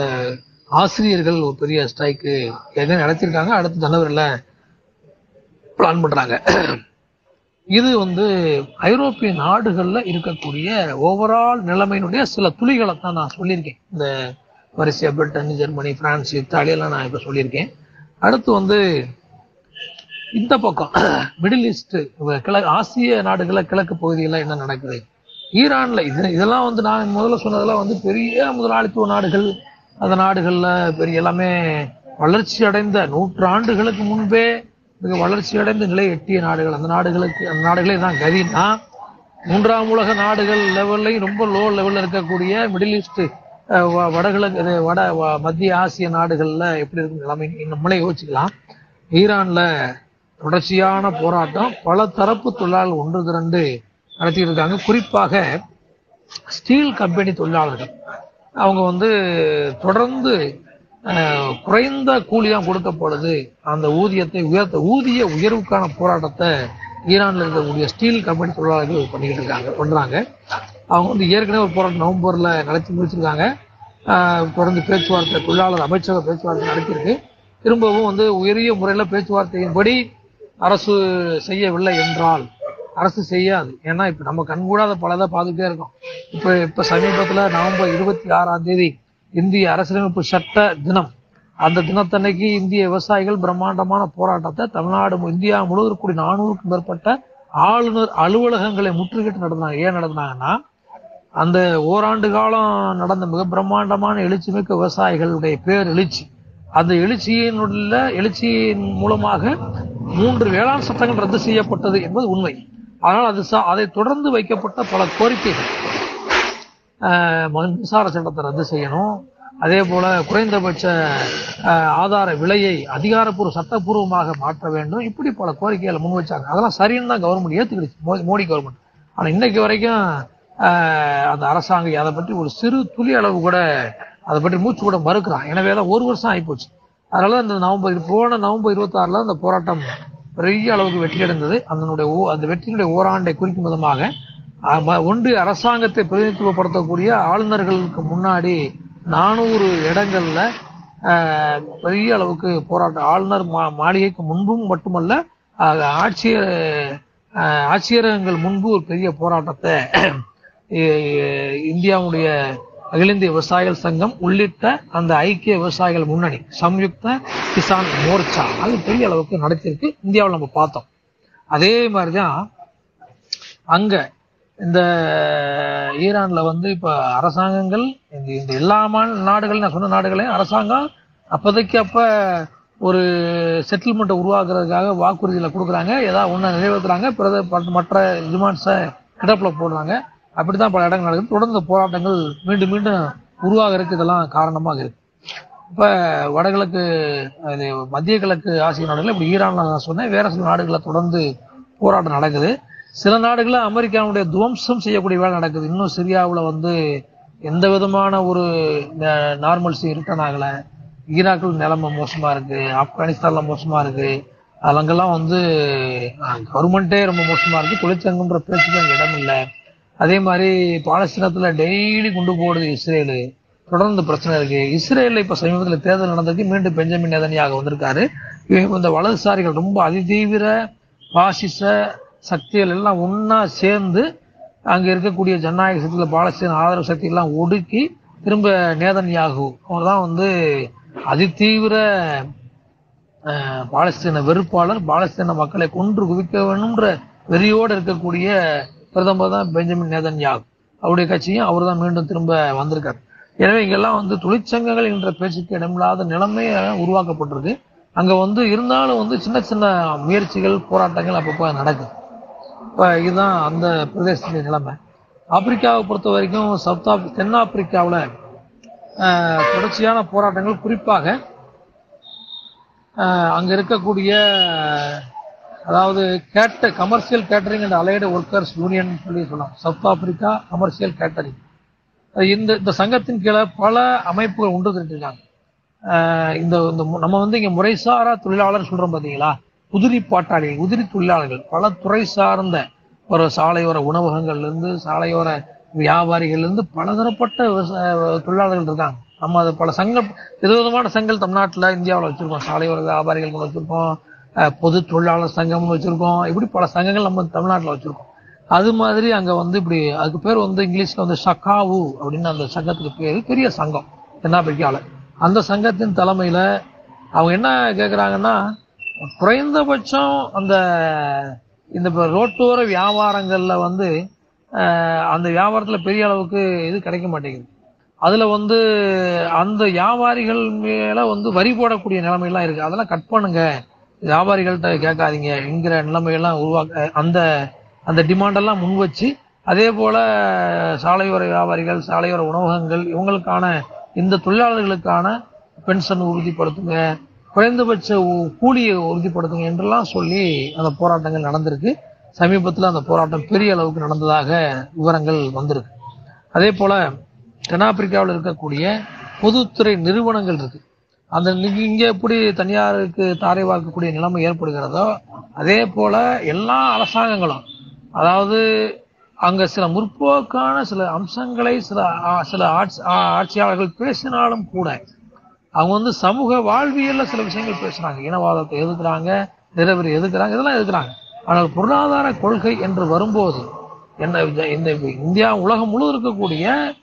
ஆசிரியர்கள் ஒரு பெரிய ஸ்ட்ரைக்கு ஏற்கனவே நடத்திருக்காங்க அடுத்து ஜனவரியில் பிளான் பண்றாங்க. இது வந்து ஐரோப்பிய நாடுகள்ல இருக்கக்கூடிய ஓவரால் நிலைமையினுடைய சில துளிகளை தான் நான் சொல்லியிருக்கேன். இந்த வரிசையா பிரிட்டன் ஜெர்மனி பிரான்ஸ் இத்தாலி எல்லாம் நான் இப்ப சொல்லியிருக்கேன். அடுத்து வந்து இந்த பக்கம் மிடில் ஈஸ்ட் கிழக்கு ஆசிய நாடுகள்ல கிழக்கு பகுதியில் என்ன நடக்குது? ஈரான்ல இது இதெல்லாம் வந்து நான் முதல்ல சொன்னதெல்லாம் வந்து பெரிய முதலாளித்துவ நாடுகள். அந்த நாடுகள்ல பெரிய எல்லாமே வளர்ச்சி அடைந்த நூற்றாண்டுகளுக்கு முன்பே மிக வளர்ச்சி அடைந்த நிலை எட்டிய நாடுகள். அந்த நாடுகளுக்கு அந்த நாடுகளே தான் கதினா மூன்றாம் உலக நாடுகள் லெவல்லையும் ரொம்ப லோ லெவல்ல இருக்கக்கூடிய மிடில் ஈஸ்ட் வடகிழக்கு வட வ- மத்திய ஆசிய நாடுகள்ல எப்படி இருக்கு நிலைமை நம்மளே யோசிக்கலாம் ஈரான்ல தொடர்ச்சியான போராட்டம் பல தரப்பு தொழிலாளர்கள் ஒன்று திரண்டு நடத்திட்டு இருக்காங்க குறிப்பாக ஸ்டீல் கம்பெனி தொழிலாளர்கள். அவங்க வந்து தொடர்ந்து குறைந்த கூலி தான் கொடுக்கப்படுது அந்த ஊதியத்தை உயர்த்த ஊதிய உயர்வுக்கான போராட்டத்தை ஈரானில் இருக்கக்கூடிய ஸ்டீல் கம்பெனி தொழிலாளர்கள் பண்ணிக்கிட்டு இருக்காங்க பண்ணுறாங்க அவங்க வந்து ஏற்கனவே ஒரு போராட்டம் நவம்பரில் நடத்தி முடிச்சிருக்காங்க. தொடர்ந்து பேச்சுவார்த்தை தொழிலாளர் அமைச்சக பேச்சுவார்த்தை நடத்தியிருக்கு. திரும்பவும் வந்து உயரிய முறையில் பேச்சுவார்த்தையின்படி அரசு செய்யவில்லை என்றால் அரசு செய்யாது. ஏன்னா இப்போ நம்ம கண்கூடாத பலதை பார்த்துட்டே இருக்கோம். இப்போ இப்போ சமீபத்துல நவம்பர் இருபத்தி ஆறாம் தேதி இந்திய அரசியலமைப்பு சட்ட தினம். அந்த தினத்தன்னைக்கு இந்திய விவசாயிகள் பிரம்மாண்டமான போராட்டத்தை தமிழ்நாடு மு- இந்தியா முழுவதும் கூடிய நானூறுக்கும் மேற்பட்ட ஆளுநர் அலுவலகங்களை முற்றுகிட்டு நடந்தாங்க ஏன் நடந்தாங்கன்னா அந்த ஓராண்டு காலம் நடந்த மிக பிரம்மாண்டமான எழுச்சிமிக்க விவசாயிகளுடைய பேர் எழுச்சி. அந்த எழுச்சியினுள்ள எழுச்சியின் மூலமாக மூன்று வேளாண் சட்டங்கள் ரத்து செய்யப்பட்டது என்பது உண்மை. ஆனால் அது சா- அதை தொடர்ந்து வைக்கப்பட்ட பல கோரிக்கைகள். ஆஹ் மின்சார சட்டத்தை ரத்து செய்யணும். அதே போல குறைந்தபட்ச ஆதார விலையை அதிகாரப்பூர்வ சட்டப்பூர்வமாக மாற்ற வேண்டும். இப்படி பல கோரிக்கைகளை முன் வச்சாங்க. அதெல்லாம் சரின்னு தான் கவர்மெண்ட் ஏத்துக்கிடுச்சு. மோ- மோடி கவர்மெண்ட் ஆனா இன்னைக்கு வரைக்கும் ஆஹ், அந்த அரசாங்கம் அதை பற்றி ஒரு சிறு துளி அளவு கூட அதை பற்றி மூச்சு கூட மறுக்கிறான். எனவே தான் ஒரு வருஷம் ஆயிப்போச்சு அதனால இந்த நவம்பர் போன நவம்பர் இருபத்தாறுல அந்த போராட்டம் பெரிய அளவுக்கு வெற்றி அடைந்தது. அதனுடைய ஓ- அந்த வெற்றியினுடைய ஓராண்டை குறிக்கும் விதமாக ஒன்று அரசாங்கத்தை பிரதிநிதித்துவப்படுத்தக்கூடிய ஆளுநர்களுக்கு முன்னாடி நானூறு இடங்கள்ல பெரிய அளவுக்கு போராட்டம் ஆளுநர் மா- மாளிகைக்கு முன்பும் மட்டுமல்ல ஆட்சியர் ஆட்சியரகங்கள் முன்பு ஒரு பெரிய போராட்டத்தை இந்தியாவுடைய அகில இந்திய விவசாயிகள் சங்கம் உள்ளிட்ட அந்த ஐக்கிய விவசாயிகள் முன்னணி சம்யுக்த கிசான் மோர்ச்சா. அது பெரிய அளவுக்கு நடத்தியிருக்கு. இந்தியாவில் நம்ம பார்த்தோம். அதே மாதிரிதான் அங்க இந்த ஈரான்ல வந்து இப்ப அரசாங்கங்கள் இந்த இந்த எல்லா மாநில நாடுகள் நான் சொன்ன நாடுகளையும் அரசாங்கம் அப்போதைக்கு அப்ப ஒரு செட்டில்மெண்ட்டை உருவாக்குறதுக்காக வாக்குறுதிகளை கொடுக்குறாங்க. ஏதாவது ஒன்று நிறைவேற்றுறாங்க பிறகு மற்ற டிமாண்ட்ஸை கிடப்பில் போடுறாங்க. அப்படித்தான் பல இடங்கள் நடக்குது. தொடர்ந்து போராட்டங்கள் மீண்டும் மீண்டும் உருவாகிறதுக்கு இதெல்லாம் காரணமாக இருக்கு. இப்ப வடகிழக்கு அது மத்திய கிழக்கு ஆசிய நாடுகள் இப்படி ஈரான்ல நான் சொன்னேன். வேற சில நாடுகளில் தொடர்ந்து போராட்டம் நடக்குது. சில நாடுகளில் அமெரிக்காவுடைய துவம்சம் செய்யக்கூடிய வேலை நடக்குது. இன்னும் சிரியாவில் வந்து எந்த விதமான ஒரு நார்மல்சி ரிட்டர்ன் ஆகல. ஈராக்கில் நிலைமை மோசமாக இருக்குது ஆப்கானிஸ்தானில் மோசமாக இருக்குது அங்கெல்லாம் வந்து கவர்மெண்ட்டே ரொம்ப மோசமாக இருக்குது தொழிற்சங்கம்ன்ற பேச்சுக்கு அங்கே இடம் இல்லை. அதே மாதிரி பாலஸ்தீனத்துல டெய்லி கொண்டு போடுது இஸ்ரேலு. தொடர்ந்து பிரச்சனை இருக்கு. இஸ்ரேல்ல இப்ப சமீபத்தில் தேர்தல் நடந்ததுக்கு மீண்டும் பெஞ்சமின் நேதனியாக வந்திருக்காரு. இந்த வலதுசாரிகள் ரொம்ப அதிதீவிர பாசிச சக்திகள் எல்லாம் ஒன்னா சேர்ந்து அங்க இருக்கக்கூடிய ஜனநாயக சக்தியில பாலஸ்தீன ஆதரவு சக்தி எல்லாம் ஒடுக்கி திரும்ப நேதன்யாகு. அவர்தான் வந்து அதிதீவிர பாலஸ்தீன வெறுப்பாளர். பாலஸ்தீன மக்களை கொன்று குவிக்க வேணும்ன்ற வெறியோடு இருக்கக்கூடிய பிரதமர் தான் பெஞ்சமின் நேதன் யாக் அவருடைய கட்சியும் அவர் தான் மீண்டும் திரும்ப வந்திருக்காரு. எனவே இங்கெல்லாம் வந்து தொழிற்சங்கங்கள் என்ற பேச்சுக்கு இடமில்லாத நிலைமை உருவாக்கப்பட்டிருக்கு. அங்க வந்து இருந்தாலும் வந்து சின்ன சின்ன முயற்சிகள் போராட்டங்கள் அப்பப்போ நடக்குது. இப்ப இதுதான் அந்த பிரதேசத்தின் நிலைமை. ஆப்பிரிக்காவை பொறுத்த வரைக்கும் சவுத் ஆப் தென்னாப்பிரிக்காவில் தொடர்ச்சியான போராட்டங்கள் குறிப்பாக அங்கே அங்க இருக்கக்கூடிய அதாவது கேட்ட commercial catering and allied workers union சொல்லி சொல்லலாம். சவுத் ஆப்பிரிக்கா கமர்ஷியல் கேட்டரிங் இந்த இந்த சங்கத்தின் கீழே பல அமைப்புகள் ஒன்று திரட்டிருக்காங்க இந்த இந்த மு- நம்ம வந்து இங்கே முறைசாரா தொழிலாளர் சொல்கிறோம் பார்த்தீங்களா உதிரி பாட்டாளி உதிரி தொழிலாளர்கள். பல துறை சார்ந்த ஒரு சாலையோர உணவகங்கள்லேருந்து சாலையோர வியாபாரிகள்லேருந்து பலதரப்பட்ட விவசாய தொழிலாளர்கள் இருக்காங்க. நம்ம அது பல சங்கம் விதவிதமான சங்கங்கள் தமிழ்நாட்டில் இந்தியாவில் வச்சுருக்கோம். சாலையோர வியாபாரிகள் வச்சுருக்கோம். பொது தொழிலாளர் சங்கம்னு வச்சுருக்கோம். இப்படி பல சங்கங்கள் நம்ம தமிழ்நாட்டில் வச்சுருக்கோம். அது மாதிரி அங்கே வந்து இப்படி அதுக்கு பேர் வந்து இங்கிலீஷில் வந்து ஷக்காவு அப்படின்னு அந்த சங்கத்துக்கு பேர். பெரிய சங்கம். தென்னாப்பிரிக்காவில் அந்த சங்கத்தின் தலைமையில் அவங்க என்ன கேட்குறாங்கன்னா குறைந்தபட்சம் அந்த இந்த இப்போ ரோட்டோர வியாபாரங்களில் வந்து அந்த வியாபாரத்தில் பெரிய அளவுக்கு இது கிடைக்க மாட்டேங்குது. அதில் வந்து அந்த வியாபாரிகள் மேலே வந்து வரி போடக்கூடிய நிலைமையெல்லாம் இருக்குது அதெல்லாம் கட் பண்ணுங்க. வியாபாரிகள்கிட்ட கேட்காதீங்க. என்கிற நிலைமையெல்லாம் உருவாக்க அந்த அந்த டிமாண்டெல்லாம் முன் வச்சு அதே போல சாலையோர வியாபாரிகள் சாலையோர உணவகங்கள் இவங்களுக்கான இந்த தொழிலாளர்களுக்கான பென்ஷன் உறுதிப்படுத்துங்க குறைந்தபட்ச கூலியை உறுதிப்படுத்துங்க என்றெல்லாம் சொல்லி அந்த போராட்டங்கள் நடந்திருக்கு. சமீபத்தில் அந்த போராட்டம் பெரிய அளவுக்கு நடந்ததாக விவரங்கள் வந்திருக்கு. அதே போல தென்னாப்பிரிக்காவில் இருக்கக்கூடிய பொதுத்துறை நிறுவனங்கள் இருக்கு. அந்த இங்கே எப்படி தனியாருக்கு தாரை பார்க்கக்கூடிய நிலைமை ஏற்படுகிறதோ அதே போல எல்லா அரசாங்கங்களும் அதாவது அங்கே சில முற்போக்கான சில அம்சங்களை சில ஆ- சில ஆட்சி ஆ- ஆட்சியாளர்கள் பேசினாலும் கூட அவங்க வந்து சமூக வாழ்வியல்ல சில விஷயங்கள் பேசுறாங்க. இனவாதத்தை எதிர்க்கிறாங்க நிறவெறி எதிர்க்கிறாங்க இதெல்லாம் எதிர்க்கிறாங்க. ஆனால் பொருளாதார கொள்கை என்று வரும்போது என்ன இந்த- இந்தியா உலகம் முழுவதும் இருக்கக்கூடிய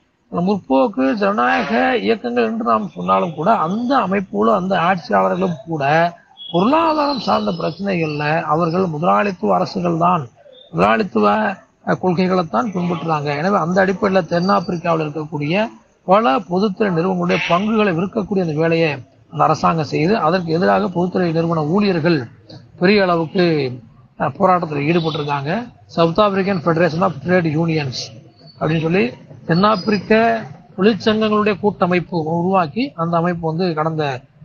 முற்போக்கு ஜனநாயக இயக்கங்கள் என்று நாம் சொன்னாலும் கூட அந்த அமைப்புகளும் அந்த ஆட்சியாளர்களும் கூட பொருளாதாரம் சார்ந்த பிரச்சனைகள்ல அவர்கள் முதலாளித்துவ அரசுகள் தான். முதலாளித்துவ கொள்கைகளைத்தான் பின்பற்றுறாங்க. எனவே அந்த அடிப்படையில் தென்னாப்பிரிக்காவில் இருக்கக்கூடிய பல பொதுத்துறை நிறுவனங்களுடைய பங்குகளை விற்கக்கூடிய அந்த வேலையை அந்த அரசாங்கம் செய்து அதற்கு எதிராக பொதுத்துறை நிறுவன ஊழியர்கள் பெரிய அளவுக்கு போராட்டத்தில் ஈடுபட்டிருக்காங்க. South African federation of trade unions அப்படின்னு சொல்லி தென்னாப்பிரிக்க தொழிற்சங்கங்களுடைய கூட்டமைப்பு உருவாக்கி அந்த அமைப்பு வந்து கடந்த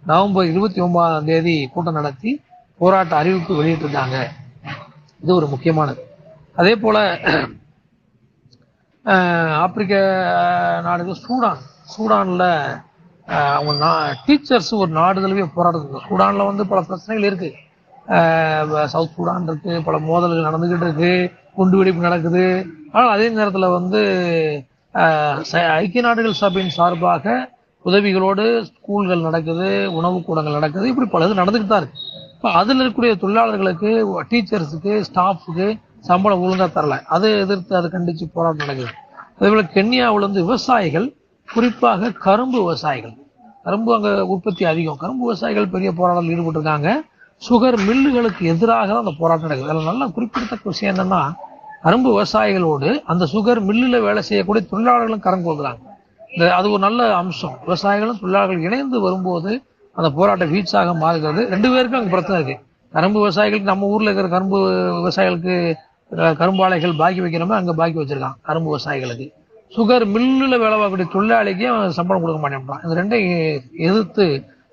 நவம்பர் இருபத்தி ஒன்பதாம் தேதி கூட்டம் நடத்தி போராட்ட அறிவிப்பு வெளியிட்டிருக்காங்க இது ஒரு முக்கியமானது. அதே போல ஆப்பிரிக்க நாடுகள் சூடான். சூடான்ல அவங்க அவங்க டீச்சர்ஸ் ஒரு நாடு போராடுறது சூடானில் சூடான்ல வந்து பல பிரச்சனைகள் இருக்கு. சவுத் சூடான் இருக்கு பல மோதல்கள் நடந்துகிட்டு இருக்கு குண்டு வெடிப்பு நடக்குது. ஆனால் அதே நேரத்தில் வந்து ஐக்கிய நாடுகள் சபையின் சார்பாக உதவிகளோடு ஸ்கூல்கள் நடக்குது உணவு கூடங்கள் நடக்குது இப்படி பல இது நடந்துக்கிட்டு தான் இருக்கு. இப்போ அதில் இருக்கக்கூடிய தொழிலாளர்களுக்கு டீச்சர்ஸுக்கு ஸ்டாஃபுக்கு சம்பளம் ஒழுங்காக தரல. அதை எதிர்த்து அதை கண்டித்து போராட்டம் நடக்குது. அதே போல கென்யாவில் வந்து விவசாயிகள் குறிப்பாக கரும்பு விவசாயிகள். கரும்பு அங்கே உற்பத்தி அதிகம். கரும்பு விவசாயிகள் பெரிய போராட்டத்தில் ஈடுபட்டிருக்காங்க. சுகர் மில்லுகளுக்கு எதிராக தான் அந்த போராட்டம் நடக்குது. அதில் நல்லா குறிப்பிடத்தக்க விஷயம் என்னன்னா கரும்பு விவசாயிகளோடு அந்த சுகர் மில்லில் வேலை செய்யக்கூடிய தொழிலாளர்களும் கரம் கொடுக்குறாங்க இந்த அது ஒரு நல்ல அம்சம். விவசாயிகளும் தொழிலாளர்கள் இணைந்து வரும்போது அந்த போராட்டம் வீச்சாக மாறுகிறது. ரெண்டு பேருக்கும் அங்கே பிரச்சனை இருக்கு. கரும்பு விவசாயிகளுக்கு நம்ம ஊரில் இருக்கிற கரும்பு விவசாயிகளுக்கு அஹ், கரும்பாலைகள் பாக்கி வைக்கிறோமே அங்கே பாக்கி வச்சிருக்கான் கரும்பு விவசாயிகளுக்கு. சுகர் மில்லில் வேலை பார்க்கக்கூடிய தொழிலாளிக்கு அவன் சம்பளம் கொடுக்க மாட்டேன்றான். இந்த ரெண்டையும் எதிர்த்து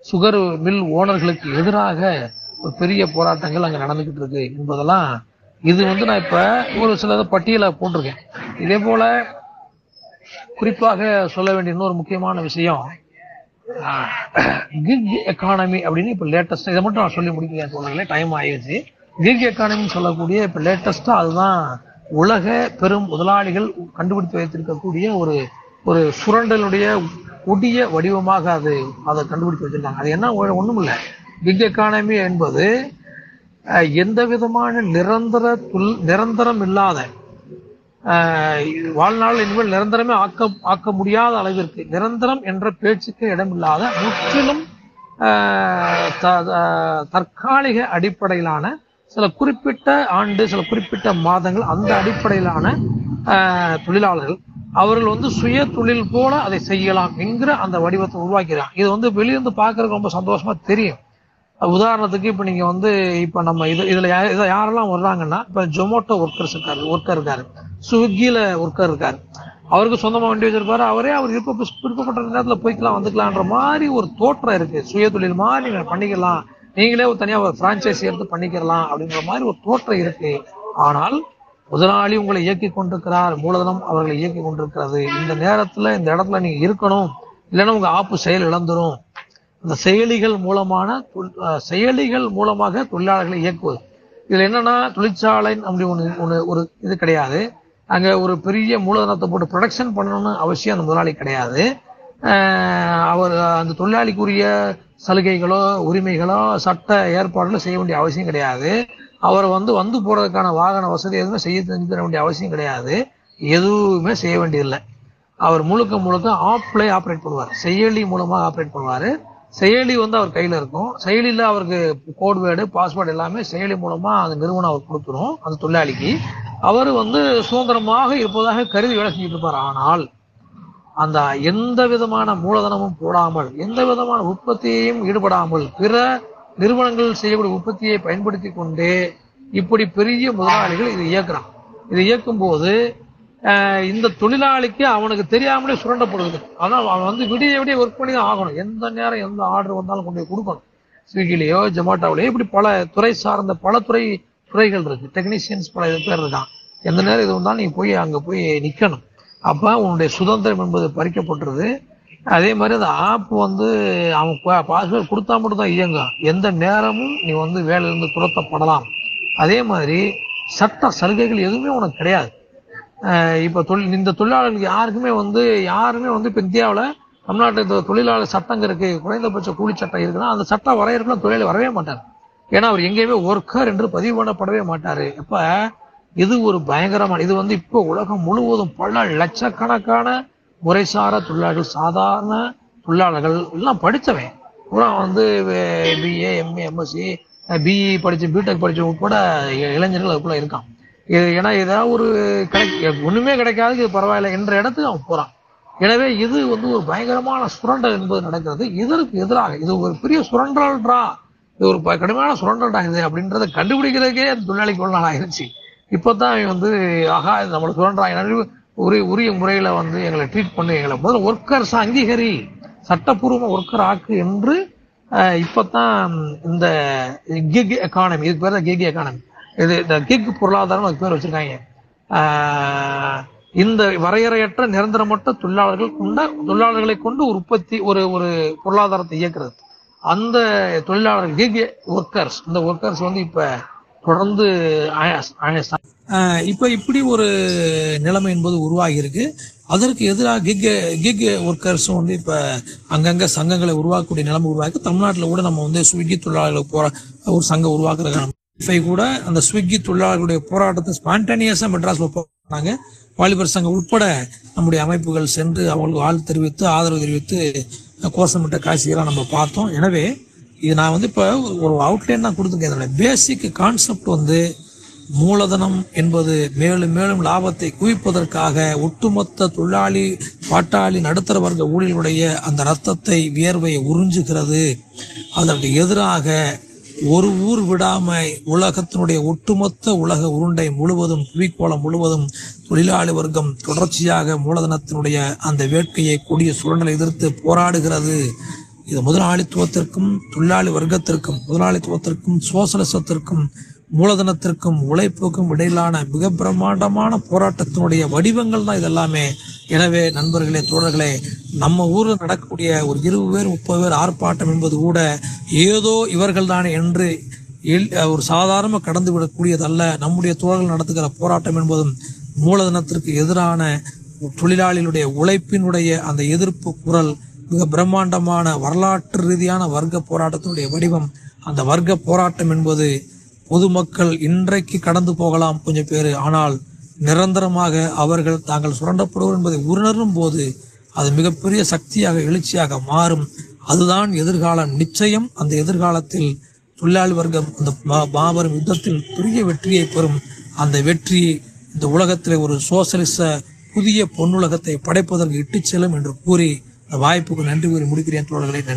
சுகர் மில் ஓனர்களுக்கு எதிராக ஒரு பெரிய போராட்டங்கள் அங்கே நடந்துக்கிட்டு இருக்கு என்பதெல்லாம் இது வந்து நான் இப்ப ஒரு சில பட்டியலை போட்டிருக்கேன். இதே போல குறிப்பாக சொல்ல வேண்டிய இன்னொரு முக்கியமான விஷயம் கிக் எக்கானமி அப்படின்னு இப்ப லேட்டஸ்ட் இதை மட்டும் நான் சொல்லி முடிக்கிறேன் தோழர்களே டைம் ஆயிடுச்சு. கிக் எக்கானமின்னு சொல்லக்கூடிய இப்ப லேட்டஸ்டா அதுதான் உலக பெரும் முதலாளிகள் கண்டுபிடித்து வைத்திருக்கக்கூடிய ஒரு ஒரு சுரண்டலுடைய கொடிய வடிவமாக அது அதை கண்டுபிடித்து வச்சிருக்காங்க. அது என்ன ஒண்ணும் இல்லை பிக் எக்கானமி என்பது எந்த விதமான நிரந்தர துல் நிரந்தரம் இல்லாத வாழ்நாள் இனிமேல் நிரந்தரமே ஆக்க ஆக்க முடியாத அளவிற்கு நிரந்தரம் என்ற பேச்சுக்கு இடமில்லாத முற்றிலும் த- த- தற்காலிக அடிப்படையிலான சில குறிப்பிட்ட ஆண்டு சில குறிப்பிட்ட மாதங்கள் அந்த அடிப்படையிலான தொழிலாளர்கள் அவர்கள் வந்து சுய தொழில் போல அதை செய்யலாம் என்கிற அந்த வடிவத்தை உருவாக்கிறான் இது வந்து வெளியிருந்து பார்க்கறதுக்கு ரொம்ப சந்தோஷமா தெரியும். உதாரணத்துக்கு இப்போ நீங்கள் வந்து இப்போ நம்ம இது இதில் யா- யாரெல்லாம் வர்றாங்கன்னா இப்போ ஜொமேட்டோ ஒர்க்கர்ஸ் இருக்காரு ஒர்க்கர் இருக்காரு. ஸ்விக்கியில் ஒர்க்கர் இருக்காரு. அவருக்கு சொந்தமாக வண்டி வச்சிருப்பாரு. அவரே அவர் விருப்ப விருப்பப்பட்ட நேரத்தில் போய்க்கலாம் வந்துக்கலான்ற மாதிரி ஒரு தோற்றம் இருக்கு. சுய தொழில் மாதிரி நீங்கள் பண்ணிக்கலாம். நீங்களே ஒரு தனியாக ஒரு ஃப்ரான்ச்சைஸி எடுத்து பண்ணிக்கலாம் அப்படிங்கிற மாதிரி ஒரு தோற்றம் இருக்கு. ஆனால் முதலாளி உங்களை இயக்கி கொண்டிருக்கிறார். மூலதனம் அவர்களை இயக்கி கொண்டிருக்கிறது. இந்த நேரத்தில் இந்த இடத்துல நீங்கள் இருக்கணும். இல்லைன்னா உங்கள் ஆப்பு செயல் இழந்துரும் இந்த செயலிகள் மூலமான செயலிகள் மூலமாக தொழிலாளர்களை இயக்குவது. இதில் என்னன்னா தொழிற்சாலை அப்படி ஒன்று ஒன்று ஒரு இது கிடையாது. அங்கே ஒரு பெரிய மூலதனத்தை போட்டு ப்ரொடக்ஷன் பண்ணணும்னு அவசியம் அந்த முதலாளி கிடையாது. அவர் அந்த தொழிலாளிக்குரிய சலுகைகளோ உரிமைகளோ சட்ட ஏற்பாடுகளோ செய்ய வேண்டிய அவசியம் கிடையாது. அவர் வந்து வந்து போறதுக்கான வாகன வசதி எதுவுமே செய்ய செஞ்சு தர வேண்டிய அவசியம் கிடையாது. எதுவுமே செய்ய வேண்டியதில்லை. அவர் முழுக்க முழுக்க ஆப்லே ஆப்ரேட் பண்ணுவார். செயலி மூலமாக ஆப்ரேட் பண்ணுவார். செயலி வந்து அவர் கையில இருக்கும். செயலியில அவருக்கு கோட் வேர்டு பாஸ்வேர்டு எல்லாமே செயலி மூலமா அந்த நிறுவனம் அவர் கொடுத்துரும் அந்த தொழிலாளிக்கு. அவர் வந்து சுதந்திரமாக இருப்பதாக கருதி வேலை செஞ்சுட்டு இருப்பார். ஆனால் அந்த எந்த விதமான மூலதனமும் போடாமல் எந்த விதமான உற்பத்தியையும் ஈடுபடாமல் பிற நிறுவனங்கள் செய்யக்கூடிய உற்பத்தியை பயன்படுத்தி கொண்டே இப்படி பெரிய முதலாளிகள் இதை இயக்குறான் இதை இயக்கும் போது இந்த தொழிலாளிக்கு அவனுக்கு தெரியாமலே சுரண்டப்படுது. அதான் அவன் வந்து விடிய விடிய ஒர்க் பண்ணி தான் ஆகணும். எந்த நேரம் எந்த ஆர்டர் வந்தாலும் கொண்டு போய் கொடுக்கணும். ஸ்விக்கிலேயோ ஜொமேட்டோவிலையோ இப்படி பல துறை சார்ந்த பல துறை துறைகள் இருக்கு. டெக்னீஷியன்ஸ் பல பேர் இருக்கான். எந்த நேரம் இது வந்தாலும் நீ போய் அங்கே போய் நிற்கணும் அப்போ உன்னுடைய சுதந்திரம் என்பது பறிக்கப்பட்டுருது. அதே மாதிரி அந்த ஆப் வந்து அவன் பாஸ்வேர்டு கொடுத்தா மட்டும் தான் இயங்கும். எந்த நேரமும் நீ வந்து வேலையிலிருந்து துரத்தப்படலாம். அதே மாதிரி சட்ட சலுகைகள் எதுவுமே உனக்கு கிடையாது. இப்ப தொழில் இந்த தொழிலாளர்கள் யாருக்குமே வந்து யாருமே வந்து இப்ப இந்தியாவில் தமிழ்நாட்டில் இந்த தொழிலாளர் சட்டம் இருக்கு குறைந்தபட்ச கூலி சட்டம் இருக்குன்னா அந்த சட்டம் வரையறுக்கலாம் தொழிலை வரவே மாட்டார். ஏன்னா அவர் எங்கேயுமே ஒர்க்கர் என்று பதிவு பண்ணப்படவே மாட்டார். இப்போ இது ஒரு பயங்கரமான இது வந்து இப்போ உலகம் முழுவதும் பல லட்சக்கணக்கான முறைசாரா தொழிலாளர்கள் சாதாரண தொழிலாளர்கள் எல்லாம் படித்தவன் பூரா வந்து பிஏ எம்ஏ எம்எஸ்சி பிஇ படிச்சு பிடெக் படிச்சவங்க உட்பட இளைஞர்கள் அதுக்குள்ள இருக்கான். இது ஏன்னா ஏதாவது ஒரு ஒண்ணுமே கிடைக்காது இது பரவாயில்லை என்ற இடத்துக்கு அவன் போறான். எனவே இது வந்து ஒரு பயங்கரமான சுரண்டல் என்பது நடக்கிறது. இதற்கு எதிராக இது ஒரு பெரிய சுரண்டல்ன்றா இது ஒரு ப- கடுமையான சுரண்டல்டா இது அப்படின்றத கண்டுபிடிக்கிறதுக்கே அந்த தொழிலாளிக்கு ஒரு நாள் ஆயிருச்சு. இப்பதான் அவன் வந்து ஆகா இது நம்மளை சுரண்டாங்க உரிய உரிய முறையில வந்து எங்களை ட்ரீட் பண்ணி எங்களை முதல்ல ஒர்க்கர்ஸ் அங்கீகரி சட்டப்பூர்வ ஒர்க்கர் ஆக்கு என்று அஹ், இந்த கிக் எக்கானமி இதுக்கு பேர் தான் கிக் எக்கானமி இது இந்த கிக் பொருளாதாரம் அதுக்கு பேர் வச்சிருக்காங்க. இந்த வரையறையற்ற நிரந்தரமற்ற தொழிலாளர்கள் கொண்ட தொழிலாளர்களை கொண்டு உற்பத்தி ஒரு ஒரு பொருளாதாரத்தை இயக்குறது. அந்த தொழிலாளர்கள் கிக் ஒர்க்கர்ஸ் இந்த ஒர்க்கர்ஸ் வந்து இப்ப தொடர்ந்து ஆய- இப்ப இப்படி ஒரு நிலைமை என்பது உருவாகி இருக்கு அதற்கு எதிராக கிக் கிக் ஒர்க்கர்ஸும் வந்து இப்ப அங்கங்க சங்கங்களை உருவாக்கக்கூடிய நிலைமை உருவாக்கி தமிழ்நாட்டில் கூட நம்ம வந்து ஸ்விக்கி தொழிலாளர்கள் போற ஒரு சங்கம் உருவாக்குறதுக்கான இப்போ கூட அந்த ஸ்விக்கி தொழிலாளர்களுடைய போராட்டத்தை ஸ்பான்டேனியஸா மெட்ராஸ்ல போனாங்க வாலிபர் சங்கம் உட்பட நம்முடைய அமைப்புகள் சென்று அவங்களுக்கு ஆள் தெரிவித்து ஆதரவு தெரிவித்து கோஷமிட்ட காட்சிகளாக நம்ம பார்த்தோம். எனவே இது நான் வந்து இப்போ ஒரு அவுட்லைன் தான் கொடுத்துருக்கேன். இதோட பேசிக் கான்செப்ட் வந்து மூலதனம் என்பது மேலும் மேலும் லாபத்தை குவிப்பதற்காக ஒட்டுமொத்த தொழிலாளி பாட்டாளி நடுத்தர வர்க்க ஊழியர்களுடைய அந்த ரத்தத்தை வியர்வையை உறிஞ்சுகிறது. அதற்கு எதிராக ஒரு ஊர் விடாம உலகத்தினுடைய ஒட்டுமொத்த உலக உருண்டை முழுவதும் புவிக்கோளம் முழுவதும் தொழிலாளி வர்க்கம் தொடர்ச்சியாக மூலதனத்தினுடைய அந்த வேட்கையை கூடிய சுரண்டலை எதிர்த்து போராடுகிறது. இது முதலாளித்துவத்திற்கும் தொழிலாளி வர்க்கத்திற்கும் முதலாளித்துவத்திற்கும் சோசலிசத்திற்கும் மூலதனத்திற்கும் உழைப்புக்கும் இடையிலான மிக பிரம்மாண்டமான போராட்டத்தினுடைய வடிவங்கள் தான் இதெல்லாமே. எனவே நண்பர்களே தோழர்களே நம்ம ஊரில் நடக்கக்கூடிய ஒரு இருபது பேர் முப்பது பேர் ஆர்ப்பாட்டம் என்பது கூட ஏதோ இவர்கள் தானே என்று ஒரு சாதாரணமாக கடந்து விடக்கூடியதல்ல. நம்முடைய தோழர்கள் நடத்துகிற போராட்டம் என்பதும் மூலதனத்திற்கு எதிரான தொழிலாளிகளுடைய உழைப்பினுடைய அந்த எதிர்ப்பு குரல் மிக பிரம்மாண்டமான வரலாற்று ரீதியான வர்க்க போராட்டத்தினுடைய வடிவம் அந்த வர்க்க போராட்டம் என்பது பொதுமக்கள் இன்றைக்கு கடந்து போகலாம் கொஞ்சம் பேர். ஆனால் நிரந்தரமாக அவர்கள் தாங்கள் சுரண்டப்படுவோம் என்பதை உணரும் போது அது மிகப்பெரிய சக்தியாக எழுச்சியாக மாறும். அதுதான் எதிர்காலம். நிச்சயம் அந்த எதிர்காலத்தில் தொழிலாளி வர்க்கம் அந்த மா- மாபெரும் யுத்தத்தில் பெரிய வெற்றியை பெறும். அந்த வெற்றி இந்த உலகத்தில் ஒரு சோசலிச புதிய பொன்னுலகத்தை படைப்பதற்கு இட்டுச் செல்லும் என்று கூறி அந்த வாய்ப்புக்கு நன்றி கூறி முடிக்கிறேன் தோழர்களை. நன்றி.